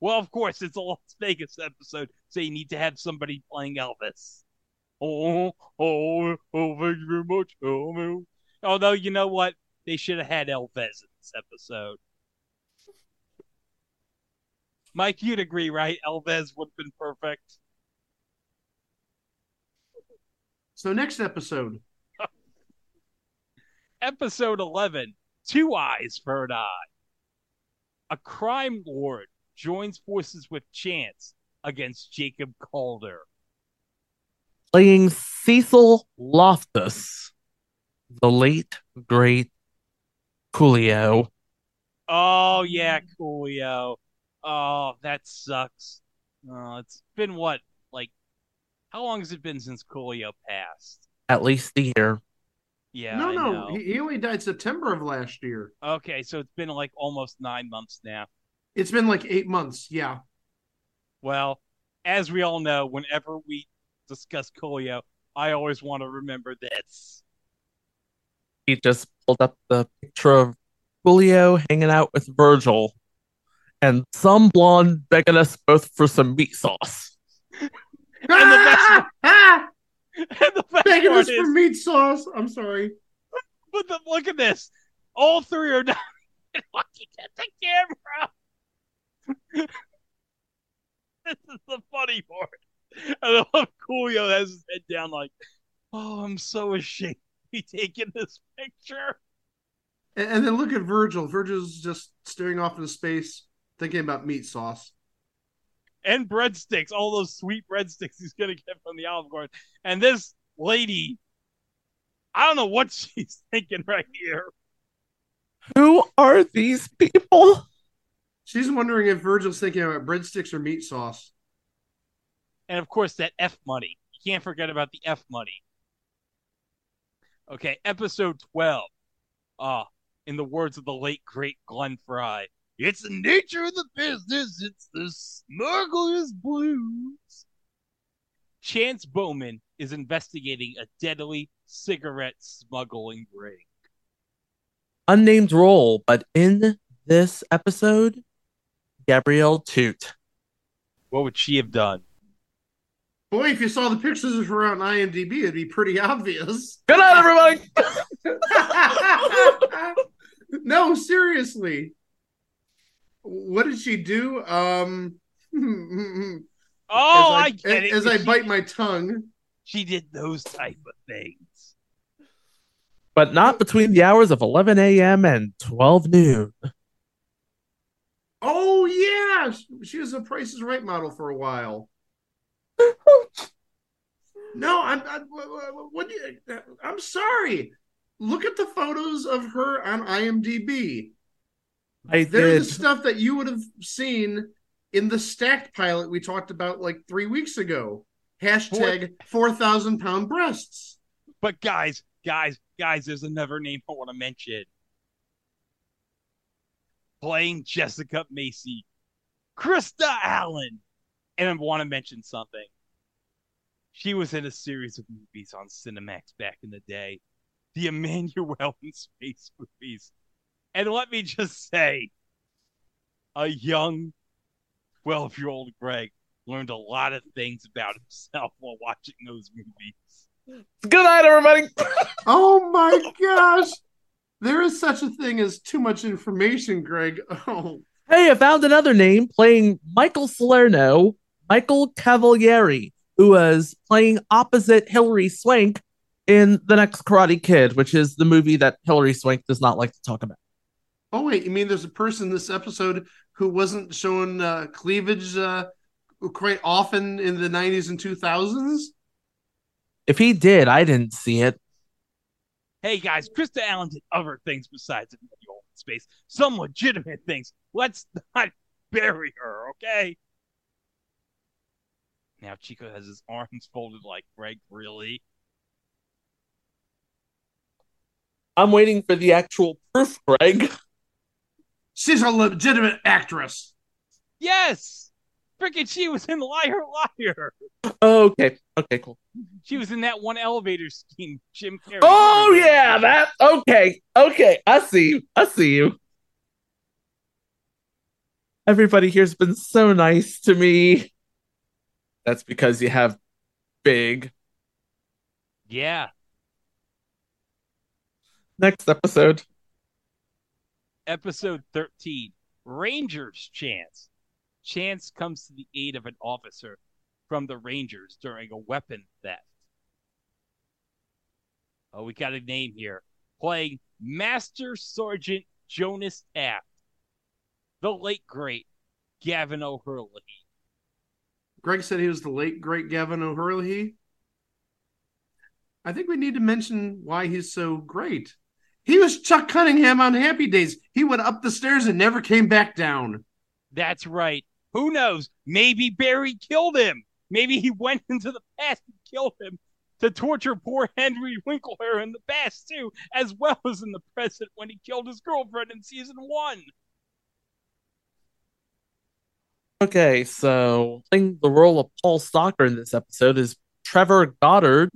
Well, of course, it's a Las Vegas episode, so you need to have somebody playing Elvis. Oh, oh, oh, thank you very much. Oh. Although, you know what? They should have had Elvis in this episode. Mike, you'd agree, right? Elvis would have been perfect. So next episode. Episode 11 Two Eyes for an Eye. A crime lord joins forces with Chance against Jacob Calder. Playing Cecil Loftus, the late, great Coolio. Oh, yeah, Coolio. Oh, that sucks. Oh, it's been what? Like, how long has it been since Coolio passed? At least a year. Yeah. no, I no. know. He, he only died September of last year. Okay, so it's been like almost nine months now. It's been like eight months. Yeah. Well, as we all know, whenever we discuss Coolio, I always want to remember this. He just pulled up the picture of Coolio hanging out with Virgil and some blonde begging us both for some meat sauce. And the best, and the best Begging part us is, for meat sauce. I'm sorry. but the, look at this. All three are not looking at the camera. this is the funny part. And I love Coolio has his head down like, oh, I'm so ashamed to be taking this picture. And, and then look at Virgil. Virgil's just staring off into space, thinking about meat sauce. and breadsticks, all those sweet breadsticks he's gonna get from the Olive Garden. And this lady, I don't know what she's thinking right here. Who are these people? She's wondering if Virgil's thinking about breadsticks or meat sauce. And of course, that F money. You can't forget about the F money. Okay, episode 12. Ah, in the words of the late, great Glenn Frey, it's the nature of the business, it's the smuggler's blues. Chance Bowman is investigating a deadly cigarette smuggling ring. Unnamed role, but in this episode, Gabrielle Tuite. What would she have done? Boy, if you saw the pictures of her on IMDb, it'd be pretty obvious. Good night, everybody. no, seriously. What did she do? Um Oh, as I, get it. As I She- bite my tongue. She did those type of things. but not between the hours of 11 a.m. and 12 noon. Oh yeah, she was a Price is Right model for a while. no, I'm. I, what? do you- I'm sorry. Look at the photos of her on IMDb. I They're did. the stuff that you would have seen in the stacked pilot we talked about like three weeks ago. Hashtag four thousand pound breasts. But guys, guys, guys, there's another name I want to mention. Playing Jessica Macy, Krista Allen. And I want to mention something. She was in a series of movies on Cinemax back in the day, the Emmanuelle in Space movies. And let me just say, a young 12 year old Greg learned a lot of things about himself while watching those movies. Good night, everybody. oh my gosh. There is such a thing as too much information, Greg. Oh. Hey, I found another name playing Michael Salerno, Michael Cavalieri, who was playing opposite Hilary Swank in The Next Karate Kid, which is the movie that Hilary Swank does not like to talk about. Oh, wait, you mean there's a person in this episode who wasn't showing uh, cleavage uh, quite often in the 90s and 2000s? If he did, I didn't see it. Hey guys, Krista Allen did other things besides Emmanuelle in space. Some legitimate things. Let's not bury her, okay? Now Chico has his arms folded like Greg, really? I'm waiting for the actual proof, Greg. She's a legitimate actress. Yes! Freaking she was in Liar Liar. Okay. Okay, cool. She was in that one elevator scheme, Jim Carrey. Oh yeah, that okay. Okay. I see you. I see you. Everybody here's been so nice to me. That's because you have big. Yeah. Next episode. Episode 13 Rangers Chance. Chance comes to the aid of an officer from the Rangers during a weapon theft. Oh, we got a name here. Playing Master Sergeant Jonas Taft, the late great Gavan O'Herlihy. Greg said he was the late great Gavan O'Herlihy. I think we need to mention why he's so great. He was Chuck Cunningham on Happy Days. He went up the stairs and never came back down. That's right. Who knows? Maybe Barry killed him. Maybe he went into the past and killed him to torture poor Henry Winkler in the past too, as well as in the present when he killed his girlfriend in season one. Okay, so playing the role of Paul Stalker in this episode is Trevor Goddard.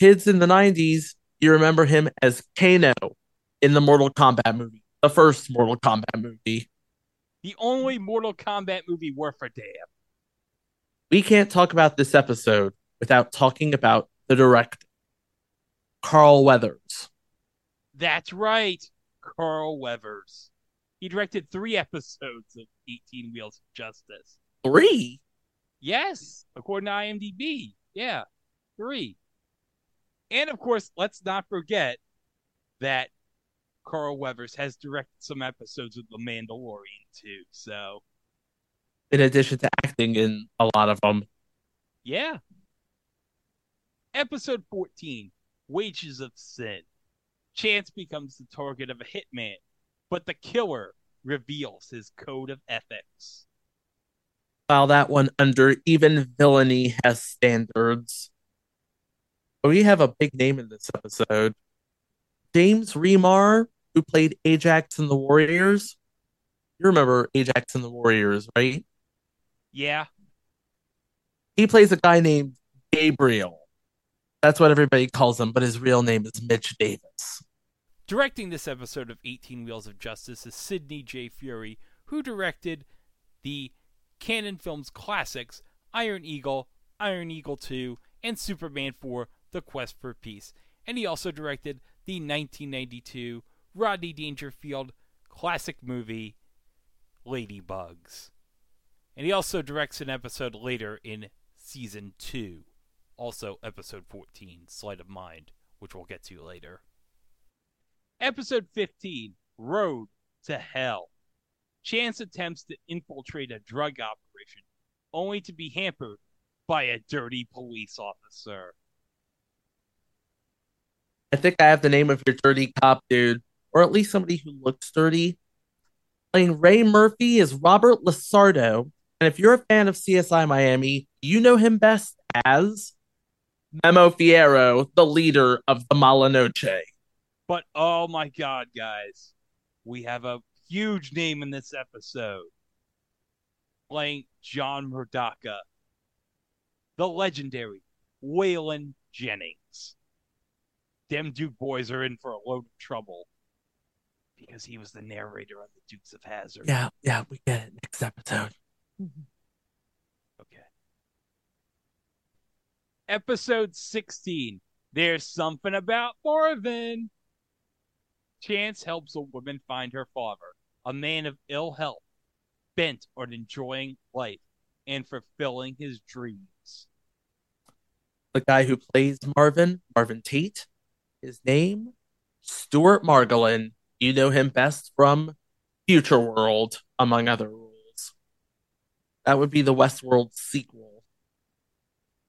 Kids in the 90s, you remember him as Kano in the Mortal Kombat movie, the first Mortal Kombat movie. The only Mortal Kombat movie worth a damn. We can't talk about this episode without talking about the director, Carl Weathers. That's right, Carl Weathers. He directed three episodes of 18 Wheels of Justice. Three? Yes, according to IMDb. Yeah, three. And of course, let's not forget that Carl Weathers has directed some episodes of The Mandalorian too. So, in addition to acting in a lot of them, yeah. Episode 14 Wages of Sin. Chance becomes the target of a hitman, but the killer reveals his code of ethics. While that one under even villainy has standards. We have a big name in this episode. James Remar, who played Ajax in the Warriors. You remember Ajax in the Warriors, right? Yeah. He plays a guy named Gabriel. That's what everybody calls him, but his real name is Mitch Davis. Directing this episode of 18 Wheels of Justice is Sidney J. Furie, who directed the Cannon Films classics Iron Eagle, Iron Eagle 2, and Superman 4 The Quest for Peace. And he also directed the 1992 Rodney Dangerfield classic movie Ladybugs. And he also directs an episode later in season 2, also episode 14, Sleight of Mind, which we'll get to later. Episode 15 Road to Hell. Chance attempts to infiltrate a drug operation, only to be hampered by a dirty police officer. I think I have the name of your dirty cop dude, or at least somebody who looks dirty. Playing Ray Murphy is Robert LaSardo, and if you're a fan of CSI Miami, you know him best as Memo Fierro, the leader of the Mala Noche. But oh my god, guys, we have a huge name in this episode. playing John Murdoka, the legendary Waylon Jennings. Them Duke boys are in for a load of trouble because he was the narrator on the Dukes of Hazzard. Yeah, yeah, we get it. Next episode. Mm-hmm. Okay. Episode 16. There's something about Marvin. Chance helps a woman find her father, a man of ill health, bent on enjoying life and fulfilling his dreams. The guy who plays Marvin, Marvin Tate, his name, Stuart Margolin. You know him best from Future World, among other roles. That would be the Westworld sequel.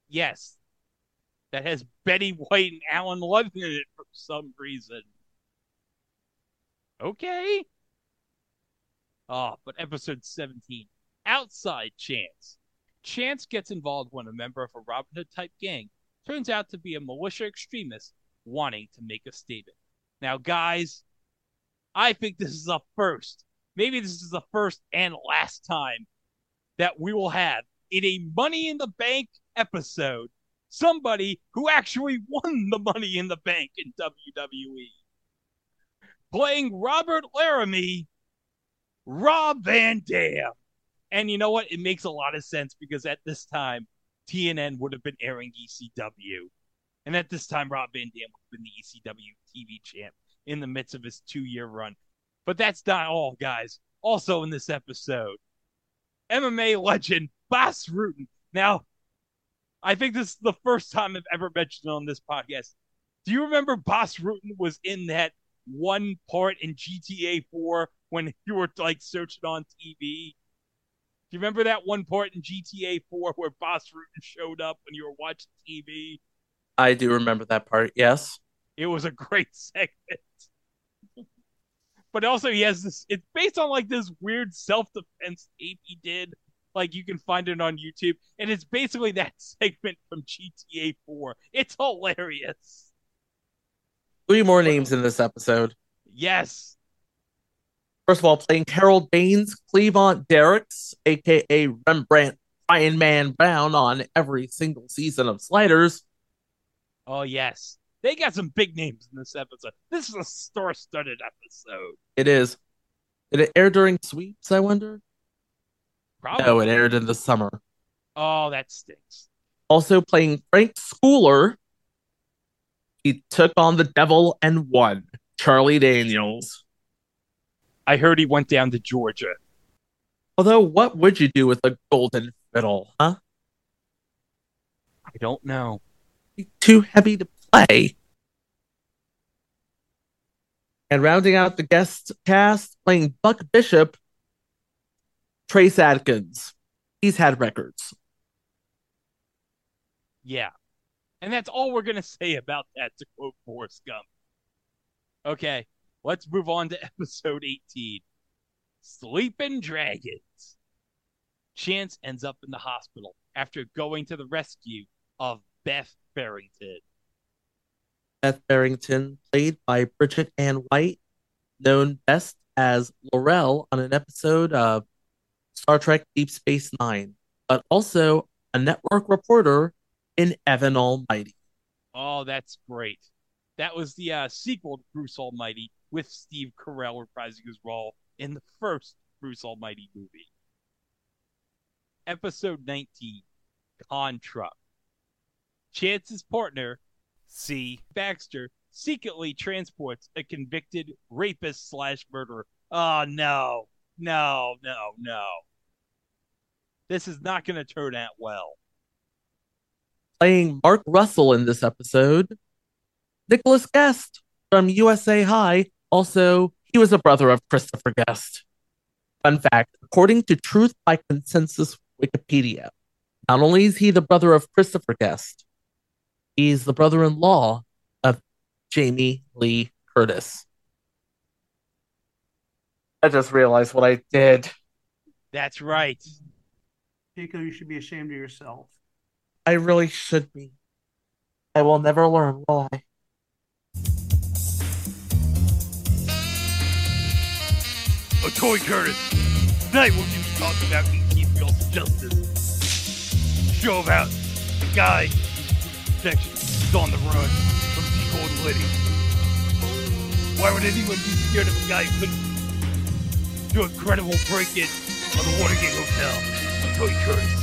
Yes. That has Betty White and Alan Love in it for some reason. Okay. Oh, but episode 17. Outside Chance. Chance gets involved when a member of a Robin Hood type gang turns out to be a militia extremist wanting to make a statement. Now, guys, I think this is a first. Maybe this is the first and last time that we will have in a Money in the Bank episode somebody who actually won the Money in the Bank in WWE. Playing Robert Laramie, Rob Van Dam. And you know what? It makes a lot of sense because at this time, TNN would have been airing ECW. And at this time, Rob Van Dam would have been the ECW TV champ in the midst of his two year run. But that's not all, guys. Also in this episode, MMA legend Bas Rutten. Now, I think this is the first time I've ever mentioned on this podcast. Do you remember Bas Rutten was in that one part in GTA 4 when you were like searching on TV? Do you remember that one part in GTA 4 where Bas Rutten showed up when you were watching TV? I do remember that part, yes. It was a great segment. but also he has this it's based on like this weird self-defense tape he did. Like you can find it on YouTube. And it's basically that segment from GTA 4. It's hilarious. Three more names in this episode. Yes. First of all, playing Harold Baines, Cleavant Derricks, aka Rembrandt Crying Man Brown on every single season of Sliders. Oh yes. They got some big names in this episode. This is a star-studded episode. It is. Did it air during sweeps, I wonder? Probably. No, it aired in the summer. Oh, that stinks. Also playing Frank Schooler. He took on the devil and won. Charlie Daniels. I heard he went down to Georgia. Although, what would you do with a golden fiddle, huh? I don't know. Too heavy to play. And rounding out the guest cast, playing Buck Bishop, Trace Adkins. He's had records. Yeah. And that's all we're going to say about that, to quote Forrest Gump. Okay, let's move on to episode 18 Sleeping Dragons. Chance ends up in the hospital after going to the rescue of Beth Farrington. Beth Farrington, played by Bridget Ann White, known best as Laurel on an episode of Star Trek Deep Space Nine, but also a network reporter in Evan Almighty. Oh, that's great. That was the uh, sequel to Bruce Almighty with Steve Carell reprising his role in the first Bruce Almighty movie. Episode 19 Contra. Chance's partner, C. Baxter, secretly transports a convicted rapist slash murderer. Oh, no. No, no, no. This is not going to turn out well. Playing Mark Russell in this episode, Nicholas Guest from USA High. Also, he was a brother of Christopher Guest. Fun fact according to Truth by Consensus Wikipedia, not only is he the brother of Christopher Guest, he's the brother in law of Jamie Lee Curtis. I just realized what I did. That's right. Pico, you should be ashamed of yourself. I really should be. I will never learn, will I? Oh, Tony Curtis. Tonight we're going to be talking about EC3 Springfield's justice. Show about the guy protection is on the run from G. Gordon Liddy. Why would anyone be scared of a guy who couldn't do a credible break-in on the Watergate Hotel? Tony Curtis.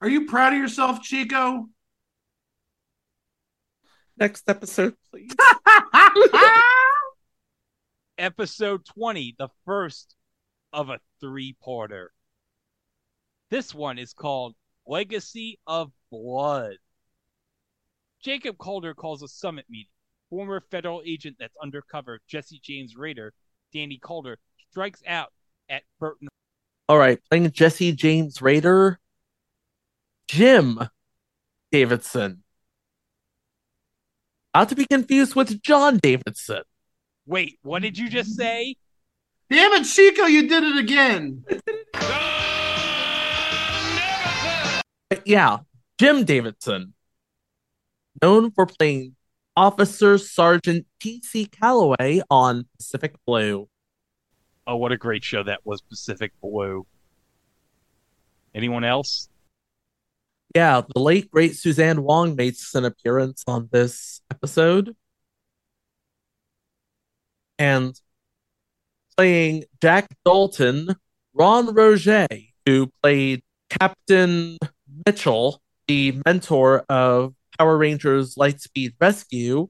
Are you proud of yourself, Chico? Next episode, please. episode 20, the first of a three parter. This one is called Legacy of Blood. Jacob Calder calls a summit meeting. Former federal agent that's undercover, Jesse James Raider, Danny Calder, strikes out at Burton. All right, playing Jesse James Raider, Jim Davidson. Not to be confused with John Davidson. Wait, what did you just say? Damn it, Chico, you did it again. yeah, Jim Davidson, known for playing Officer Sergeant T.C. Calloway on Pacific Blue. Oh, what a great show that was, Pacific Blue. Anyone else? Yeah, the late great Suzanne Wong makes an appearance on this episode. And playing Jack Dalton, Ron Roggé, who played Captain Mitchell, the mentor of Power Rangers Lightspeed Rescue.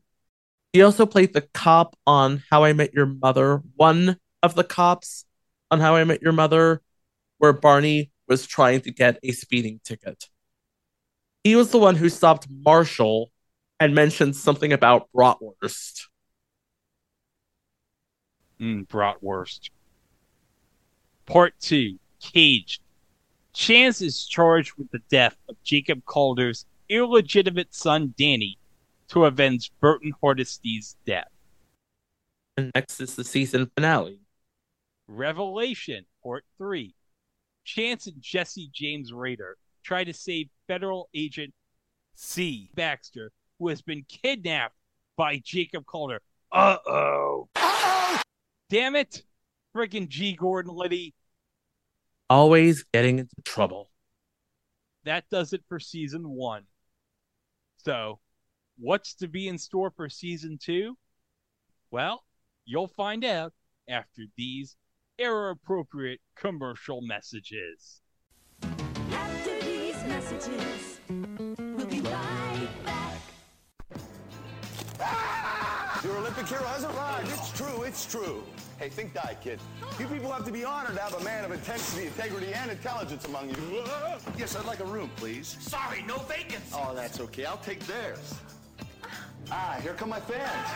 He also played the cop on How I Met Your Mother, one of the cops on How I Met Your Mother, where Barney was trying to get a speeding ticket. He was the one who stopped Marshall and mentioned something about bratwurst. Mm, bratwurst. Part 2 Caged. Chance is charged with the death of Jacob Calder's illegitimate son Danny to avenge Burton Hardisty's death. And next is the season finale. Revelation, Part 3. Chance and Jesse James Raider try to save federal agent C. Baxter, who has been kidnapped by Jacob Calder. Uh oh. Damn it. Freaking G. Gordon Liddy. Always getting into trouble. That does it for season one. So, what's to be in store for season two? Well, you'll find out after these era appropriate commercial messages. After these messages, we'll Your Olympic hero has arrived. It's true. It's true. Hey, think die, kid. You people have to be honored to have a man of intensity, integrity, and intelligence among you. Yes, I'd like a room, please. Sorry, no vacancy. Oh, that's okay. I'll take theirs. Ah, here come my fans.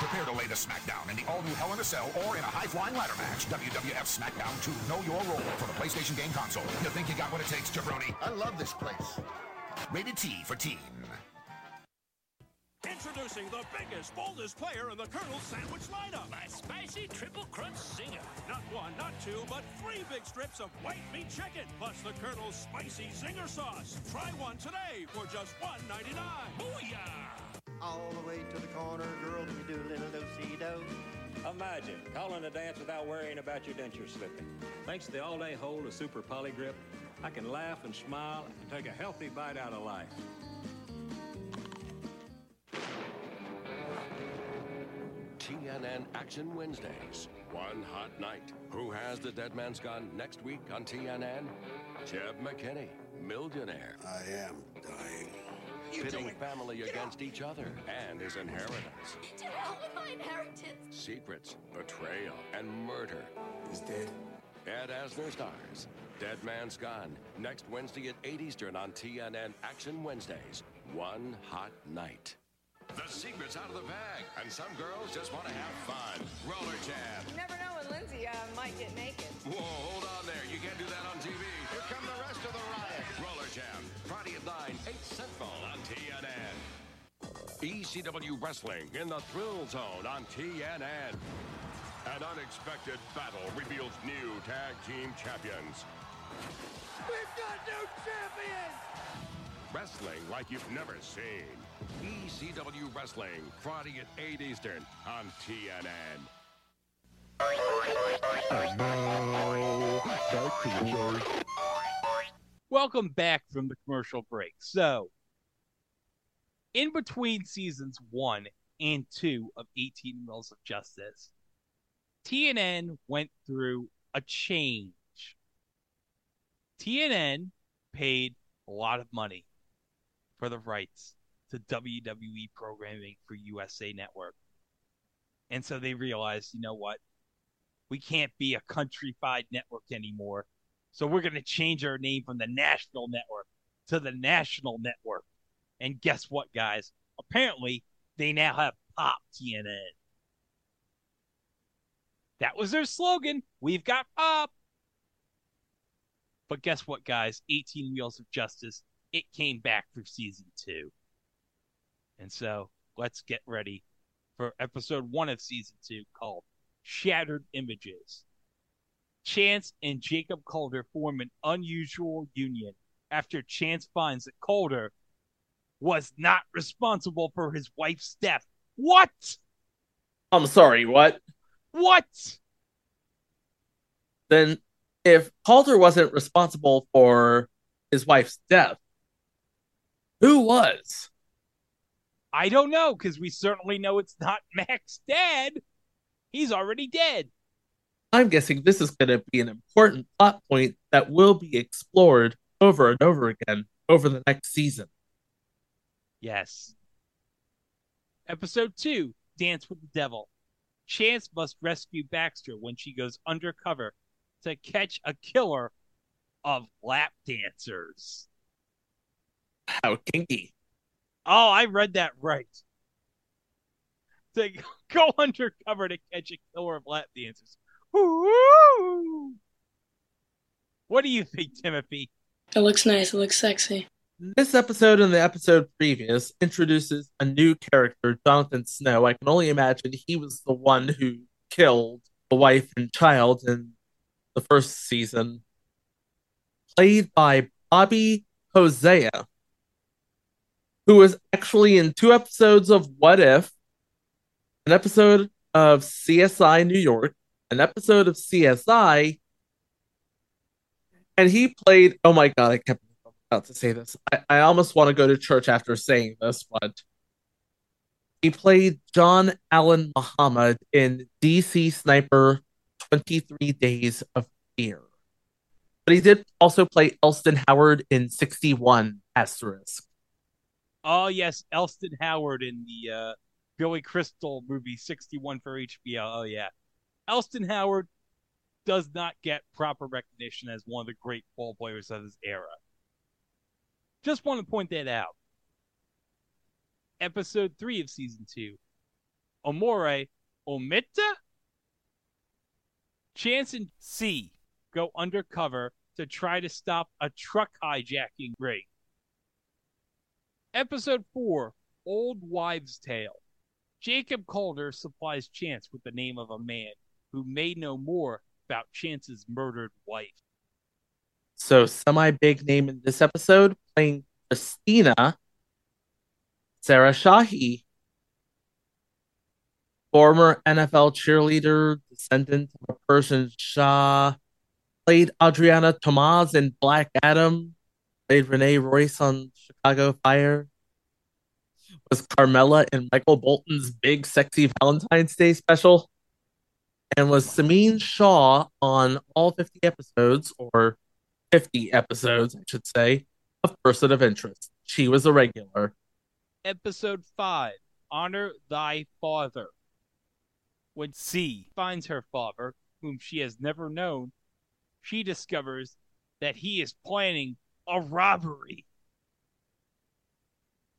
Prepare to lay the smackdown in the all-new Hell in a Cell or in a high-flying ladder match. WWF SmackDown 2 Know Your Role for the PlayStation game console. You think you got what it takes, jabroni? I love this place. Rated T for teen. Introducing the biggest, boldest player in the Colonel's Sandwich lineup. My spicy triple crunch zinger. Not one, not two, but three big strips of white meat chicken, plus the Colonel's spicy zinger sauce. Try one today for just $1.99. Booyah! All the way to the corner, girl, you do a little do-si-do. Imagine calling a dance without worrying about your denture slipping. Thanks to the all-day hold of Super Poligrip, I can laugh and smile and take a healthy bite out of life. TNN Action Wednesdays. One hot night. Who has the dead man's gun next week on TNN? Jeb McKinney, millionaire. I am dying. Pitting family against each other and his inheritance. To hell with my inheritance. Secrets, betrayal, and murder. He's dead. Ed Asner stars. Dead Man's Gun. Next Wednesday at 8 Eastern on TNN Action Wednesdays. One hot night. The secret's out of the bag, and some girls just want to have fun. Roller Jam. You never know when Lindsay uh, might get naked. Whoa, hold on there. You can't do that on TV. Here come the rest of the riot. Roller Jam. Friday at 9, 8 Central on TNN. ECW Wrestling in the Thrill Zone on TNN. An unexpected battle reveals new tag team champions. We've got new champions! Wrestling like you've never seen. ECW Wrestling, Friday at 8 Eastern on TNN. Welcome back from the commercial break. So, in between seasons one and two of 18 Wheels of Justice, TNN went through a change. TNN paid a lot of money for the rights to WWE programming for USA Network. And so they realized, you know what? We can't be a countrified network anymore. So we're going to change our name from the Nashville Network to the National Network. And guess what, guys? Apparently, they now have Pop TNN. That was their slogan. We've got Pop. But guess what, guys? 18 Wheels of Justice, it came back for season two. And so let's get ready for episode one of season two called Shattered Images. Chance and Jacob Calder form an unusual union after Chance finds that Calder was not responsible for his wife's death. What? I'm sorry, what? What? Then if Calder wasn't responsible for his wife's death, who was? I don't know because we certainly know it's not Mac's dad. He's already dead. I'm guessing this is going to be an important plot point that will be explored over and over again over the next season. Yes. Episode 2 Dance with the Devil. Chance must rescue Baxter when she goes undercover to catch a killer of lap dancers. How kinky. Oh, I read that right. To go undercover to catch a killer of lap dancers. Woo! What do you think, Timothy? It looks nice. It looks sexy. This episode and the episode previous introduces a new character, Jonathan Snow. I can only imagine he was the one who killed the wife and child in the first season. Played by Bobby Hosea, who was actually in two episodes of What If, an episode of CSI New York, an episode of CSI, and he played. Oh my god, I kept about to say this. I, I almost want to go to church after saying this, but he played John Allen Muhammad in DC Sniper 23 Days of Fear. But he did also play Elston Howard in 61 Asterisk. Oh, yes, Elston Howard in the uh, Billy Crystal movie 61 for HBO. Oh, yeah. Elston Howard does not get proper recognition as one of the great ball players of his era. Just want to point that out. Episode 3 of season 2 Omore Omita? Chance and C go undercover to try to stop a truck hijacking ring. Episode 4 Old Wives' Tale. Jacob Calder supplies Chance with the name of a man who may know more about Chance's murdered wife. So, semi big name in this episode, playing Christina, Sarah Shahi, former NFL cheerleader, descendant of a Persian Shah, played Adrianna Tomaz in Black Adam, played Renee Royce on Chicago Fire, was Carmela in Michael Bolton's big sexy Valentine's Day special, and was Sameen Shaw on all 50 episodes, or 50 episodes, I should say, of Person of Interest. She was a regular. Episode 5 Honor Thy Father. When C finds her father, whom she has never known, she discovers that he is planning a robbery.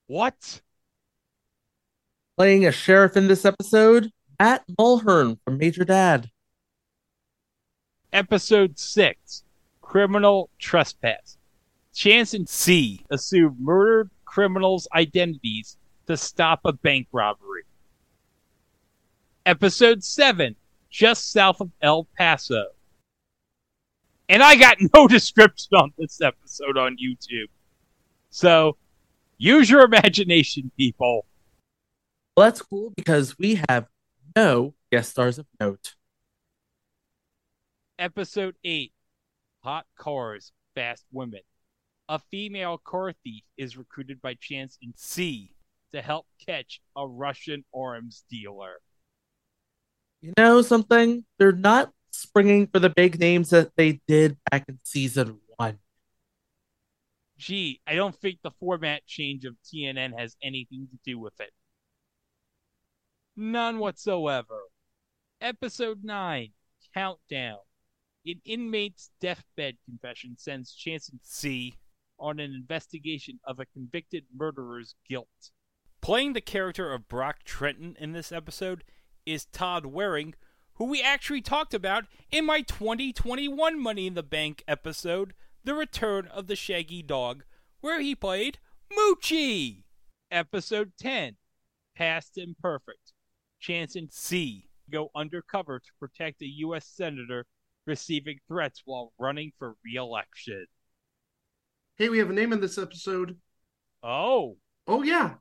What? Playing a sheriff in this episode, Matt Mulhern from Major Dad. Episode 6 Criminal Trespass. Chance and C assume murdered criminals' identities to stop a bank robbery. Episode 7 Just south of El Paso. And I got no description on this episode on YouTube. So use your imagination, people. Well, that's cool because we have no guest stars of note. Episode 8 Hot Cars, Fast Women. A female car thief is recruited by Chance in C to help catch a Russian arms dealer. You know something? They're not springing for the big names that they did back in season one. Gee, I don't think the format change of TNN has anything to do with it. None whatsoever. Episode 9 Countdown. An inmate's deathbed confession sends Chance and C on an investigation of a convicted murderer's guilt. Playing the character of Brock Trenton in this episode is Todd Waring, who we actually talked about in my 2021 Money in the Bank episode, The Return of the Shaggy Dog, where he played Moochie. Episode 10 Past Imperfect. Chance and C go undercover to protect a U.S. Senator receiving threats while running for re election. Hey, we have a name in this episode. Oh. Oh, yeah.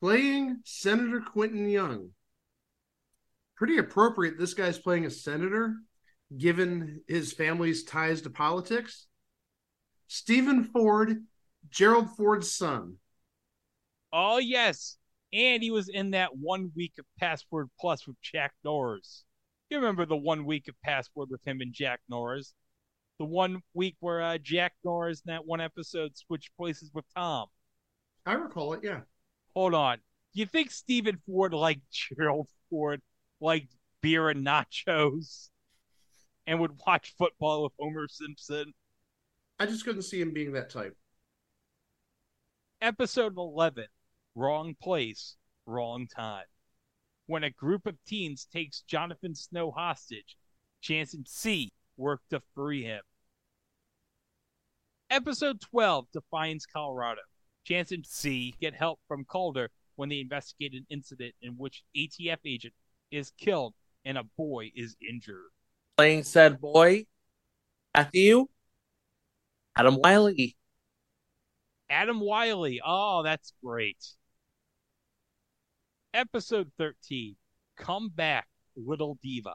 Playing Senator Quentin Young. Pretty appropriate. This guy's playing a senator, given his family's ties to politics. Steven Ford, Gerald Ford's son. Oh, yes. And he was in that one week of Password Plus with Jack Norris. You remember the one week of Password with him and Jack Norris? The one week where uh, Jack Norris in that one episode switched places with Tom. I recall it, yeah. Hold on. Do you think Steven Ford liked Gerald Ford, liked beer and nachos, and would watch football with Homer Simpson? I just couldn't see him being that type. Episode 11 Wrong Place, Wrong Time. When a group of teens takes Jonathan Snow hostage, Chance and C work to free him. Episode 12 Defiance Colorado. Chance and C get help from Calder when they investigate an incident in which ATF agent is killed and a boy is injured. Playing said boy, Matthew, Adam Wylie. Adam Wylie. Oh, that's great. Episode 13 Come Back, Little Diva.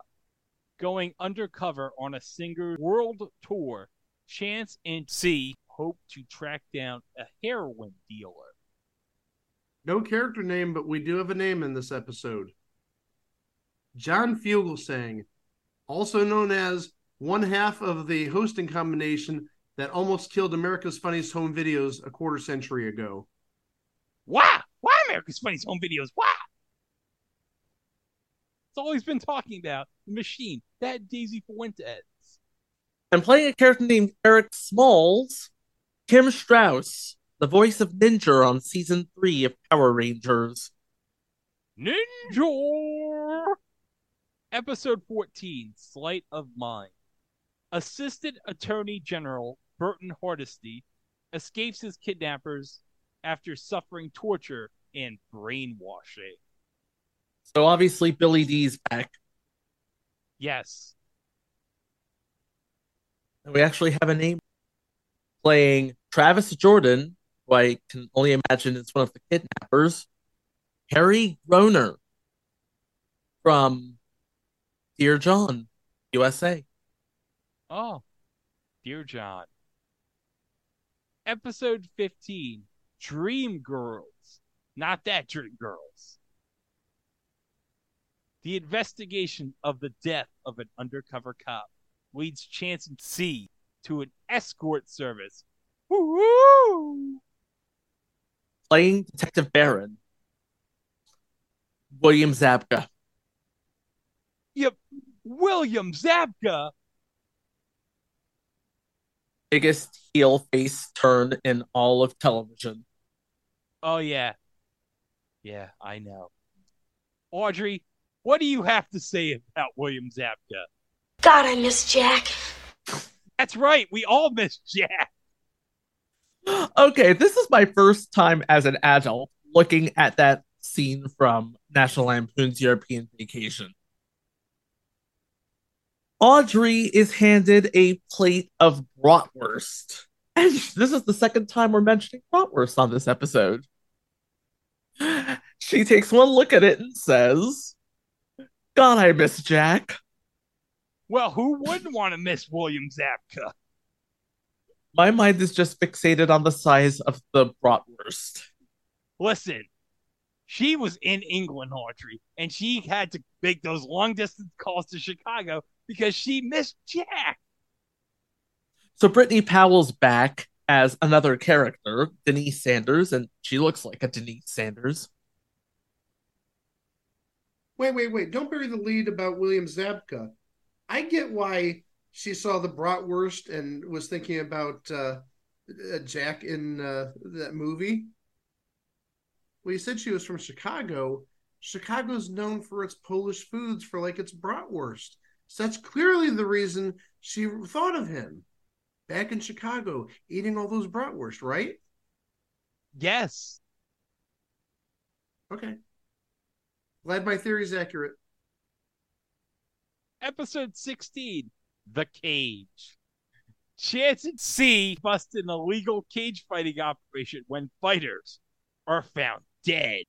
Going undercover on a singer world tour, Chance and C hope to track down a heroin dealer. No character name, but we do have a name in this episode. John Fugelsang, also known as one half of the hosting combination that almost killed America's Funniest Home Videos a quarter century ago. Why? Why America's Funniest Home Videos? Why? It's all he's been talking about. The machine. That Daisy Fuentes. And playing a character named Eric Smalls, Kim Strauss, the voice of Ninjor on season three of Power Rangers. Ninjor! Episode 14 Sleight of Mind. Assistant Attorney General Burton Hardesty escapes his kidnappers after suffering torture and brainwashing. So obviously Billy Dee's back. Yes. And we actually have a name playing Travis Jordan, who I can only imagine is one of the kidnappers, Harry Groener from Dear John, USA. Oh, Dear John. Episode 15 Dream Girls. Not that Dream Girls. The investigation of the death of an undercover cop leads Chance and C to an escort service. Woo! Playing Detective Barron, William Zabka. Yep, William Zabka. Biggest heel face turn in all of television. Oh yeah, yeah, I know. Audrey, what do you have to say about William Zabka? God, I miss Jack. That's right, we all miss Jack. Okay, this is my first time as an adult looking at that scene from National Lampoon's European Vacation. Audrey is handed a plate of bratwurst And this is the second time we're mentioning bratwurst on this episode. She takes one look at it and says, God, I miss Jack. Well, who wouldn't want to miss William Zabka? My mind is just fixated on the size of the bratwurst. Listen, she was in England, Audrey, and she had to make those long distance calls to Chicago because she missed Jack. So Brittney Powell's back as another character, Denise Sanders, and she looks like a Denise Sanders. Wait, wait, wait. Don't bury the lead about William Zabka. I get why she saw the bratwurst and was thinking about uh, uh, Jack in uh, that movie. Well, you said she was from Chicago. Chicago's known for its Polish foods, for like its bratwurst. So that's clearly the reason she thought of him back in Chicago eating all those bratwurst, right? Yes. Okay. Glad my theory is accurate. Episode 16 The Cage. Chance and C bust an illegal cage fighting operation when fighters are found dead.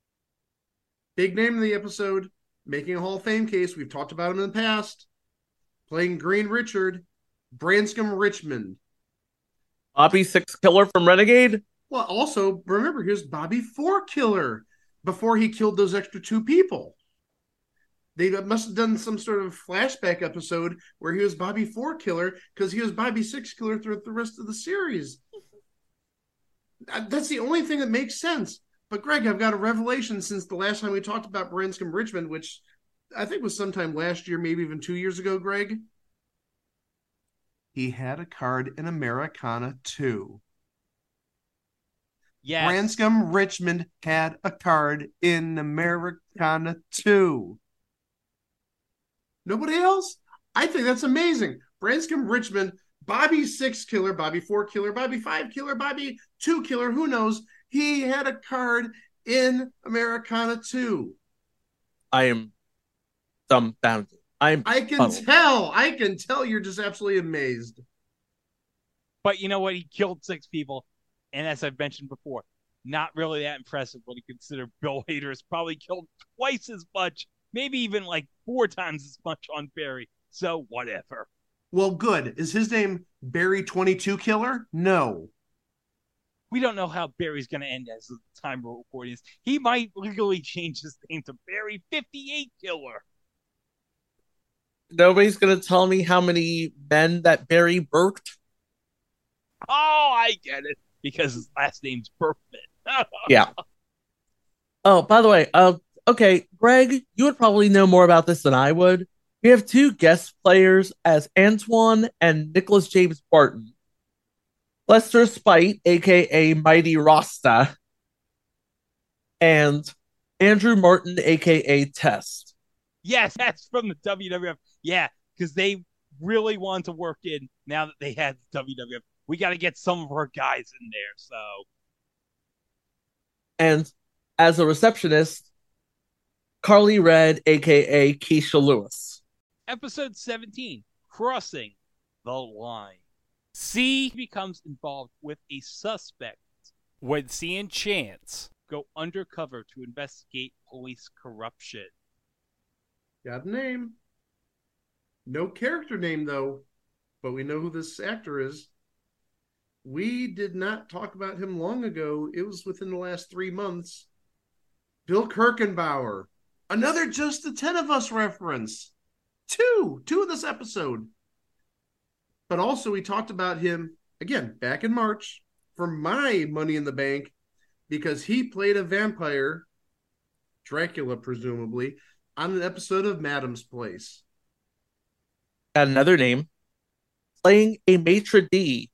Big name in the episode, making a Hall of Fame case. We've talked about him in the past. Playing Green Richard, Branscombe Richmond. Bobby Six Killer from Renegade? Well, also, remember, here's Bobby Four Killer before he killed those extra two people. They must have done some sort of flashback episode where he was Bobby Four Killer because he was Bobby Six Killer throughout the rest of the series. Uh, that's the only thing that makes sense. But Greg, I've got a revelation since the last time we talked about Branscombe Richmond, which I think it was sometime last year, maybe even two years ago, Greg. He had a card in Americana too. Yes. Branscombe Richmond had a card in Americana too. Nobody else? I think that's amazing. Branscombe Richmond, Bobby Six Killer, Bobby Four Killer, Bobby Five Killer, Bobby Two Killer, who knows? He had a card in Americana too. I am dumbfounded. I'm I can puzzled. tell. I can tell you're just absolutely amazed. But you know what? He killed six people. And as I've mentioned before, not really that impressive when you consider Bill Hader has probably killed twice as much, maybe even like four times as much on Barry. So whatever. Well, good. Is his name Barry 22 Killer? No. We don't know how Barry's going to end as the time we're recording this. He might legally change his name to Barry 58 Killer. Nobody's gonna tell me how many men that Barry burked. Oh, I get it. Because his last name's Berkman. Yeah. Oh, by the way, uh, okay, Greg, you would probably know more about this than I would. We have two guest players as Antoine and Nicholas James Barton. Lester Speight, aka Mighty Rasta, and Andrew Martin, aka Test. Yes, that's from the WWF. Yeah, because they really want to work in now that they had the WWF. We got to get some of our guys in there. So And as a receptionist, Carly Red, aka Keisha Lewis. episode 17, Crossing the Line. C becomes involved with a suspect when C and Chance go undercover to investigate police corruption. Got a name. No character name, though, but we know who this actor is. We did not talk about him long ago. It was within the last three months. Bill Kirchenbauer. Another Just the Ten of Us reference. Two. Two in this episode. But also, we talked about him again back in March for my Money in the Bank because he played a vampire, Dracula, presumably, on an episode of Madame's Place. Got another name. Playing a maitre d.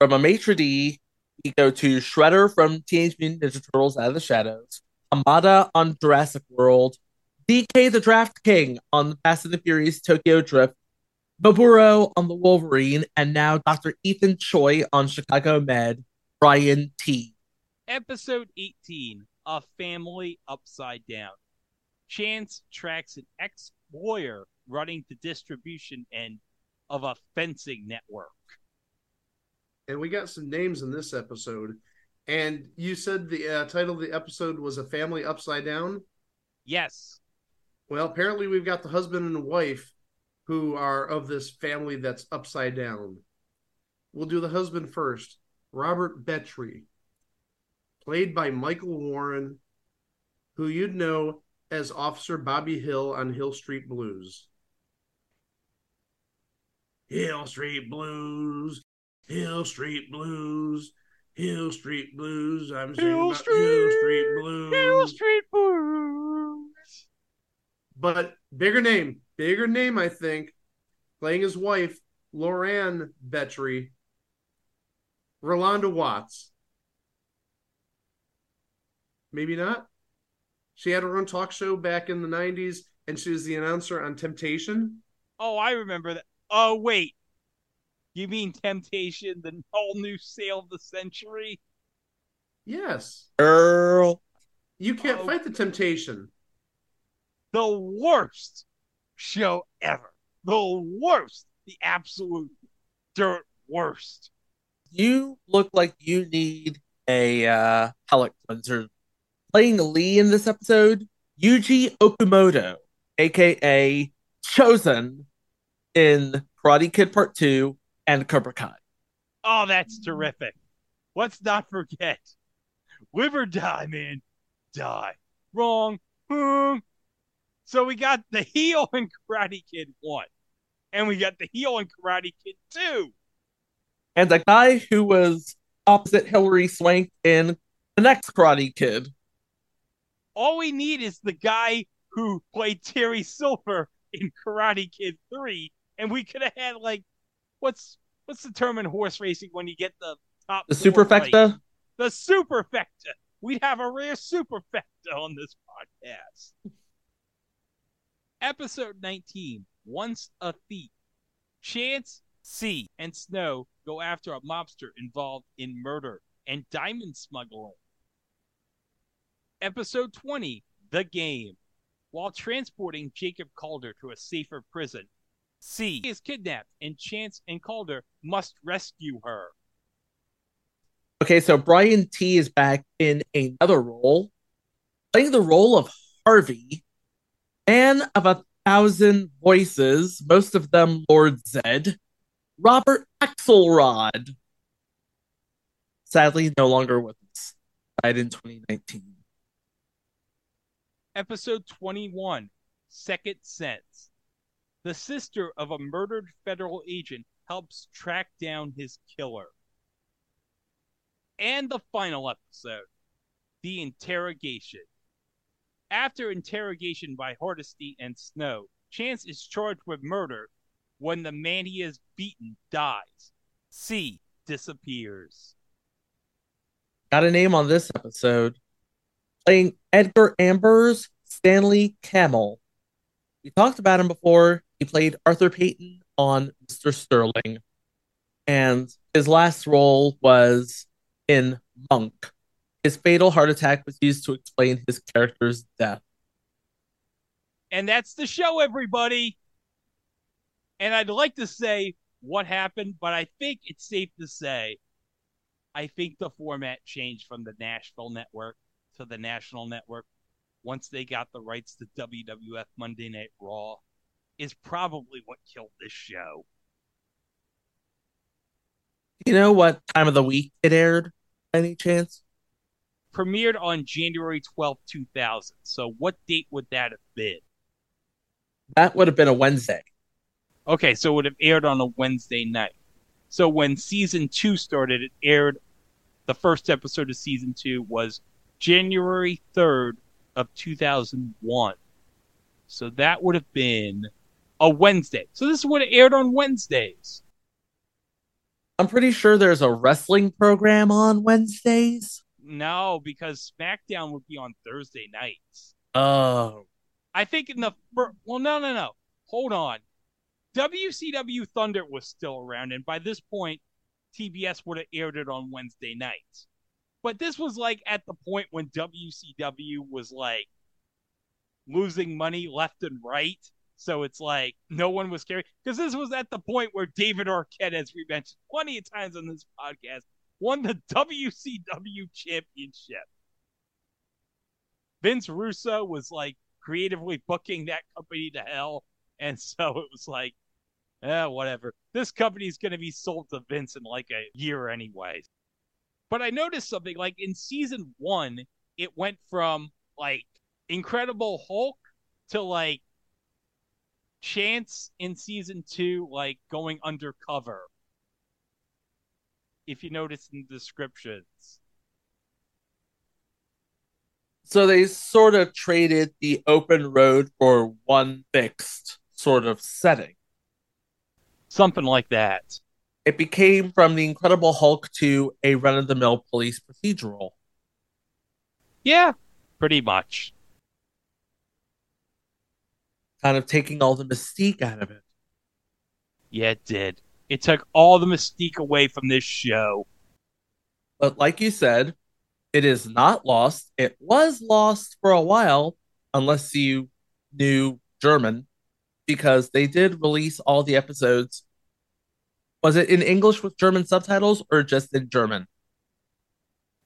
From a maitre d, we go to Shredder from Teenage Mutant Ninja Turtles Out of the Shadows, Hamada on Jurassic World, DK the Drift King on the Fast and the Furious Tokyo Drift, Noburo on the Wolverine, and now Dr. Ethan Choi on Chicago Med, Brian Tee. Episode 18 A Family Upside Down. Chance tracks an ex lawyer running the distribution end of a fencing network. and we got some names in this episode. And you said the uh, title of the episode was A Family Upside Down? Yes. Well, apparently we've got the husband and wife who are of this family that's upside down. We'll do the husband first. Robert Betry, played by Michael Warren, who you'd know as Officer Bobby Hill on Hill Street Blues. Hill Street Blues, Hill Street Blues, Hill Street Blues. I'm Hill Street, Hill Street Blues. Hill Street Blues. But bigger name, bigger name, I think. Playing his wife, Loran Betry, Rolanda Watts. Maybe not. She had her own talk show back in the 90s, and she was the announcer on Temptation. Oh, I remember that. Oh, wait. You mean Temptation, the whole new sale of the century? Yes. Girl. You can't Oh. fight the temptation. The worst show ever. The worst. The absolute dirt worst. You look like you need a uh, palate cleanser. Playing Lee in this episode, Yuji Okumoto, aka Chozen in Karate Kid Part 2 and Cobra Kai. Oh, that's terrific. Let's not forget. Live or die, man. Die. Wrong. Hmm. So we got the heel in Karate Kid 1. And we got the heel in Karate Kid 2. And the guy who was opposite Hilary Swank in the next Karate Kid. All we need is the guy who played Terry Silver in Karate Kid 3. And we could have had like what's what's the term in horse racing when you get the top The four right? Superfecta? The superfecta. We'd have a rare superfecta on this podcast. Episode 19 Once a Thief. Chance, C, and Snow go after a mobster involved in murder and diamond smuggling. Episode 20 The Game. While transporting Jacob Calder to a safer prison, C is kidnapped and Chance and Calder must rescue her. Okay, so Brian Tee is back in another role, playing the role of Harvey, man of a thousand voices, most of them Lord Zedd, Robert Axelrod. Sadly, no longer with us. Died in 2019. Episode 21 Second Sense. The sister of a murdered federal agent helps track down his killer. And the final episode The Interrogation. After interrogation by Hardesty and Snow, Chance is charged with murder when the man he has beaten dies. C disappears. Got a name on this episode. Playing Edgar Ambers, Stanley Kamel. We talked about him before. He played Arthur Payton on Mr. Sterling. And his last role was in Monk. His fatal heart attack was used to explain his character's death. And that's the show, everybody. And I'd like to say what happened, but I think it's safe to say I think the format changed from the Nashville network to the national network once they got the rights to WWF Monday Night Raw is probably what killed this show. You know what time of the week it aired? Any chance? Premiered on January twelfth, 2000. So what date would that have been? That would have been a Wednesday. Okay, so it would have aired on a Wednesday night. So when season two started, it aired. The first episode of season two was January 3rd of 2001. So that would have been a Wednesday. So this would have aired on Wednesdays. I'm pretty sure there's a wrestling program on Wednesdays. No, because SmackDown would be on Thursday nights. Oh. I think in the fir- well, no, no, no. Hold on. WCW Thunder was still around, and by this point, TBS would have aired it on Wednesday nights. But this was like at the point when WCW was like losing money left and right. So it's like no one was caring because this was at the point where David Arquette, as we mentioned plenty of times on this podcast, won the WCW championship. Vince Russo was like creatively booking that company to hell. And so it was like, eh, whatever. This company's going to be sold to Vince in like a year, anyways. But I noticed something like in season one, it went from like Incredible Hulk to like Chance in season two, like going undercover. If you notice in the descriptions. So they sort of traded the open road for one fixed sort of setting. Something like that. It became from the Incredible Hulk to a run of the mill police procedural. Yeah, pretty much. Kind of taking all the mystique out of it. Yeah, it did. It took all the mystique away from this show. But like you said, it is not lost. It was lost for a while, unless you knew German, because they did release all the episodes. Was it in English with German subtitles or just in German?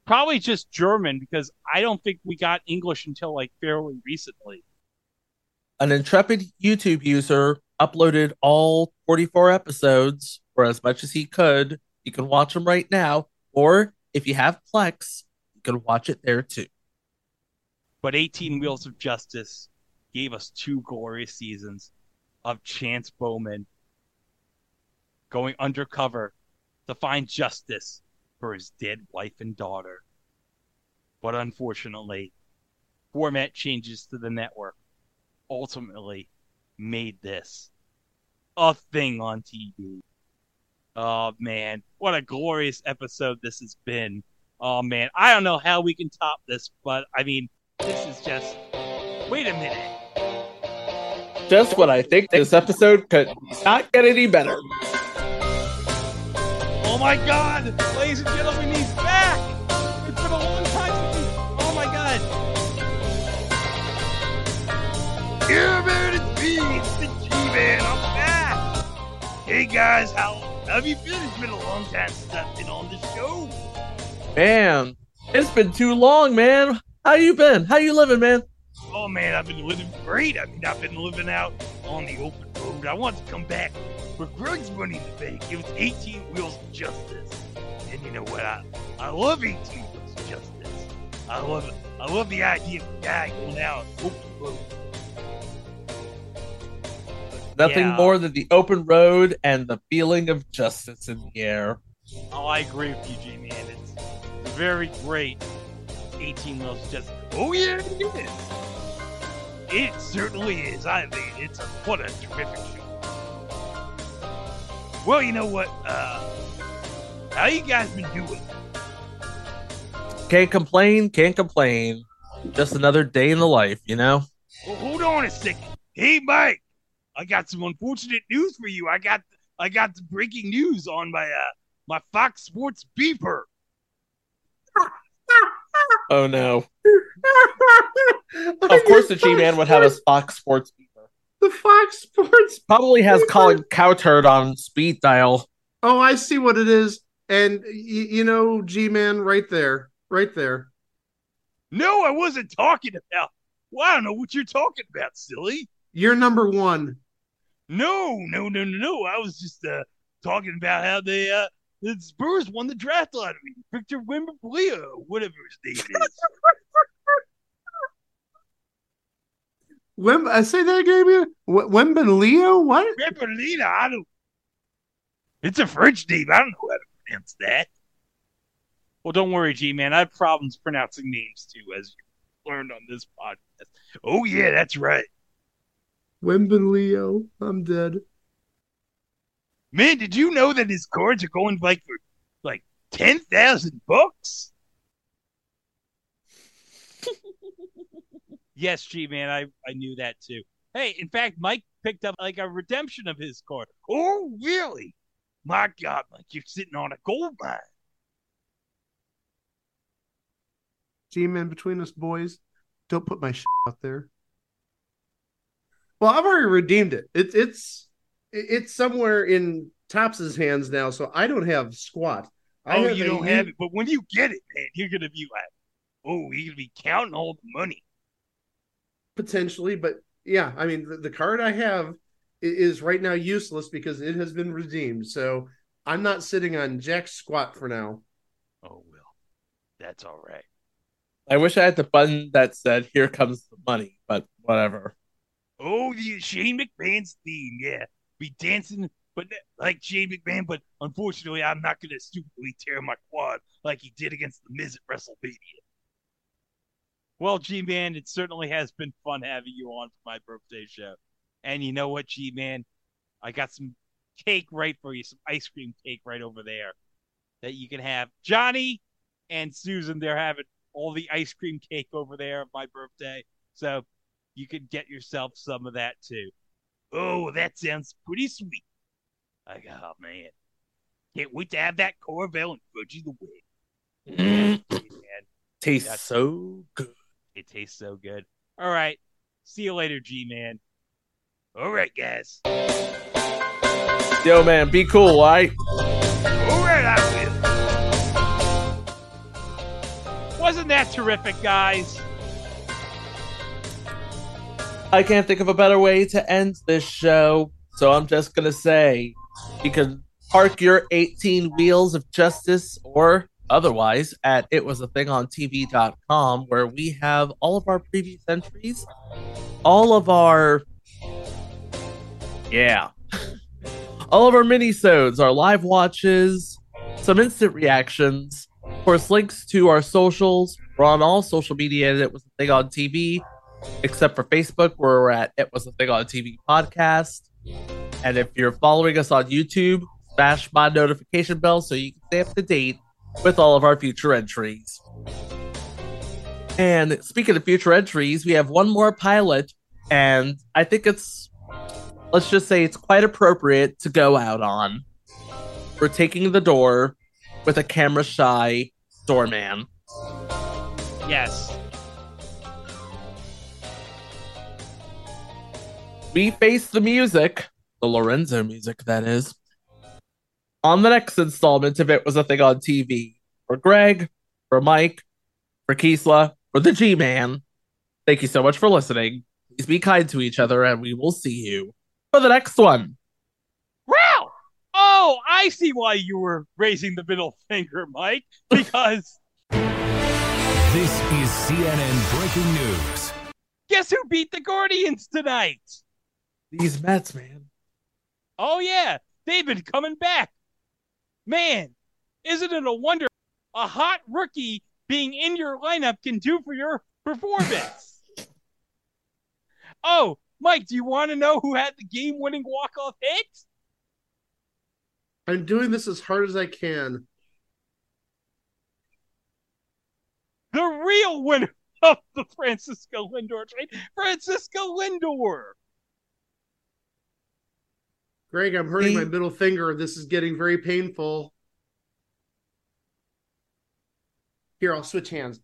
Probably just German because I don't think we got English until like fairly recently. An intrepid YouTube user uploaded all 44 episodes for as much as he could. You can watch them right now, or if you have Plex, you can watch it there too. But 18 Wheels of Justice gave us two glorious seasons of Chance Bowman going undercover to find justice for his dead wife and daughter. But unfortunately, format changes to the network ultimately made this a thing on TV. Oh man, what a glorious episode this has been. Oh man, I don't know how we can top this, but I mean, this is just. Wait a minute. Just what I think this episode could not get any better. Oh my god! Ladies and gentlemen, Yeah, man, it's me! It's the G-Man! I'm back! Hey guys, how, how have you been? It's been a long time since I've been on the show. Man, it's been too long, man. How you been? How you living, man? Oh man, I've been living great. I mean, I've been living out on the open road. I want to come back for Greg's Money in the Bank. It was 18 Wheels of Justice. And you know what? I, I love 18 Wheels of Justice. I love it. I love the idea of a guy going out on the open road. Nothing Yeah. more than the open road and the feeling of justice in the air. Oh, I agree with you, G man. It's very great. 18 Wheels just, Oh yeah, it is. It certainly is. I mean, it's a what a terrific show. Well, you know what? Uh, how you guys been doing? Can't complain, can't complain. Just another day in the life, you know? Well, hold on a second. Hey, Mike, I got some unfortunate news for you. I got I got the breaking news on my uh my Fox Sports beeper. Oh no. Of course the G Man would have a Fox Sports beeper. The Fox Sports Probably has Colin Cowturd on speed dial. Oh, I see what it is. And y- you know, G Man, right there, right there. No, I wasn't talking about. Well, I don't know what you're talking about, silly. You're number one. No, no, no, no, no. I was just uh, talking about how they uh, the Spurs won the draft lottery. Victor Wembanyama, whatever his name is. Wem, I say that again. here? W- Wemben Leo? What? Wembanyama, I don't. It's a French name. I don't know how to pronounce that. Well, don't worry, G man. I have problems pronouncing names too, as you learned on this podcast. Oh yeah, that's right. Wemben Leo. I'm dead. Man, did you know that his cards are going like for like ten thousand bucks? yes, G man, I I knew that too. Hey, in fact, Mike picked up like a redemption of his card. Oh, really? My God, Mike, you're sitting on a gold mine. G Man, between us boys, don't put my shit out there. Well, I've already redeemed it. It's it's it's somewhere in Topps's hands now, so I don't have squat. I oh, have you don't U- have it, but when you get it, man, you're gonna be like, oh, you're gonna be counting all the money. potentially, but yeah, I mean the, the card I have is right now useless because it has been redeemed. So I'm not sitting on Jack's squat for now. Oh well, that's all right. I wish I had the button that said "Here comes the money," but whatever. Oh, the Shane McMahon's theme, yeah, be dancing, but like Shane McMahon. But unfortunately, I'm not gonna stupidly tear my quad like he did against the Miz at WrestleMania. Well, G Man, it certainly has been fun having you on for my birthday show. And you know what, G Man, I got some cake right for you, some ice cream cake right over there that you can have. Johnny and Susan, they're having all the ice cream cake over there of my birthday. So you could get yourself some of that too. Oh, that sounds pretty sweet. Like, oh man. Can't wait to have that Corville and Fudgy the Wig. Mm. man. Tastes That's- so good. It tastes so good. All right. See you later, G Man. All right, guys. Yo, man, be cool, all right? All right, I will. Wasn't that terrific, guys? I can't think of a better way to end this show, so I'm just gonna say you can park your 18 wheels of justice or otherwise at it was a thing on tv.com where we have all of our previous entries, all of our yeah, all of our mini-sodes, our live watches, some instant reactions, of course, links to our socials. We're on all social media. It was a thing on TV except for Facebook, where we're at It Was a Thing on TV podcast. And if you're following us on YouTube, smash my notification bell so you can stay up to date with all of our future entries. And speaking of future entries, we have one more pilot, and I think it's, let's just say it's quite appropriate to go out on. We're taking the door with a camera shy doorman. Yes. We face the music, the Lorenzo music, that is, on the next installment if it was a thing on TV. For Greg, for Mike, for Kisla, for the G Man, thank you so much for listening. Please be kind to each other, and we will see you for the next one. Wow! Oh, I see why you were raising the middle finger, Mike. Because This is CNN breaking news. guess who beat the Guardians tonight? These Mets, man. Oh yeah, they've been coming back. Man, isn't it a wonder a hot rookie being in your lineup can do for your performance? oh, Mike, do you want to know who had the game-winning walk-off hit? I'm doing this as hard as I can. The real winner of the Francisco Lindor trade, Francisco Lindor. Greg, I'm hurting my middle finger. This is getting very painful. Here, I'll switch hands.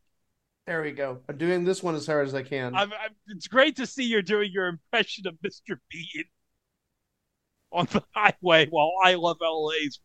There we go. I'm doing this one as hard as I can. I'm, I'm, it's great to see you're doing your impression of Mr. Bean on the highway while I Love LA's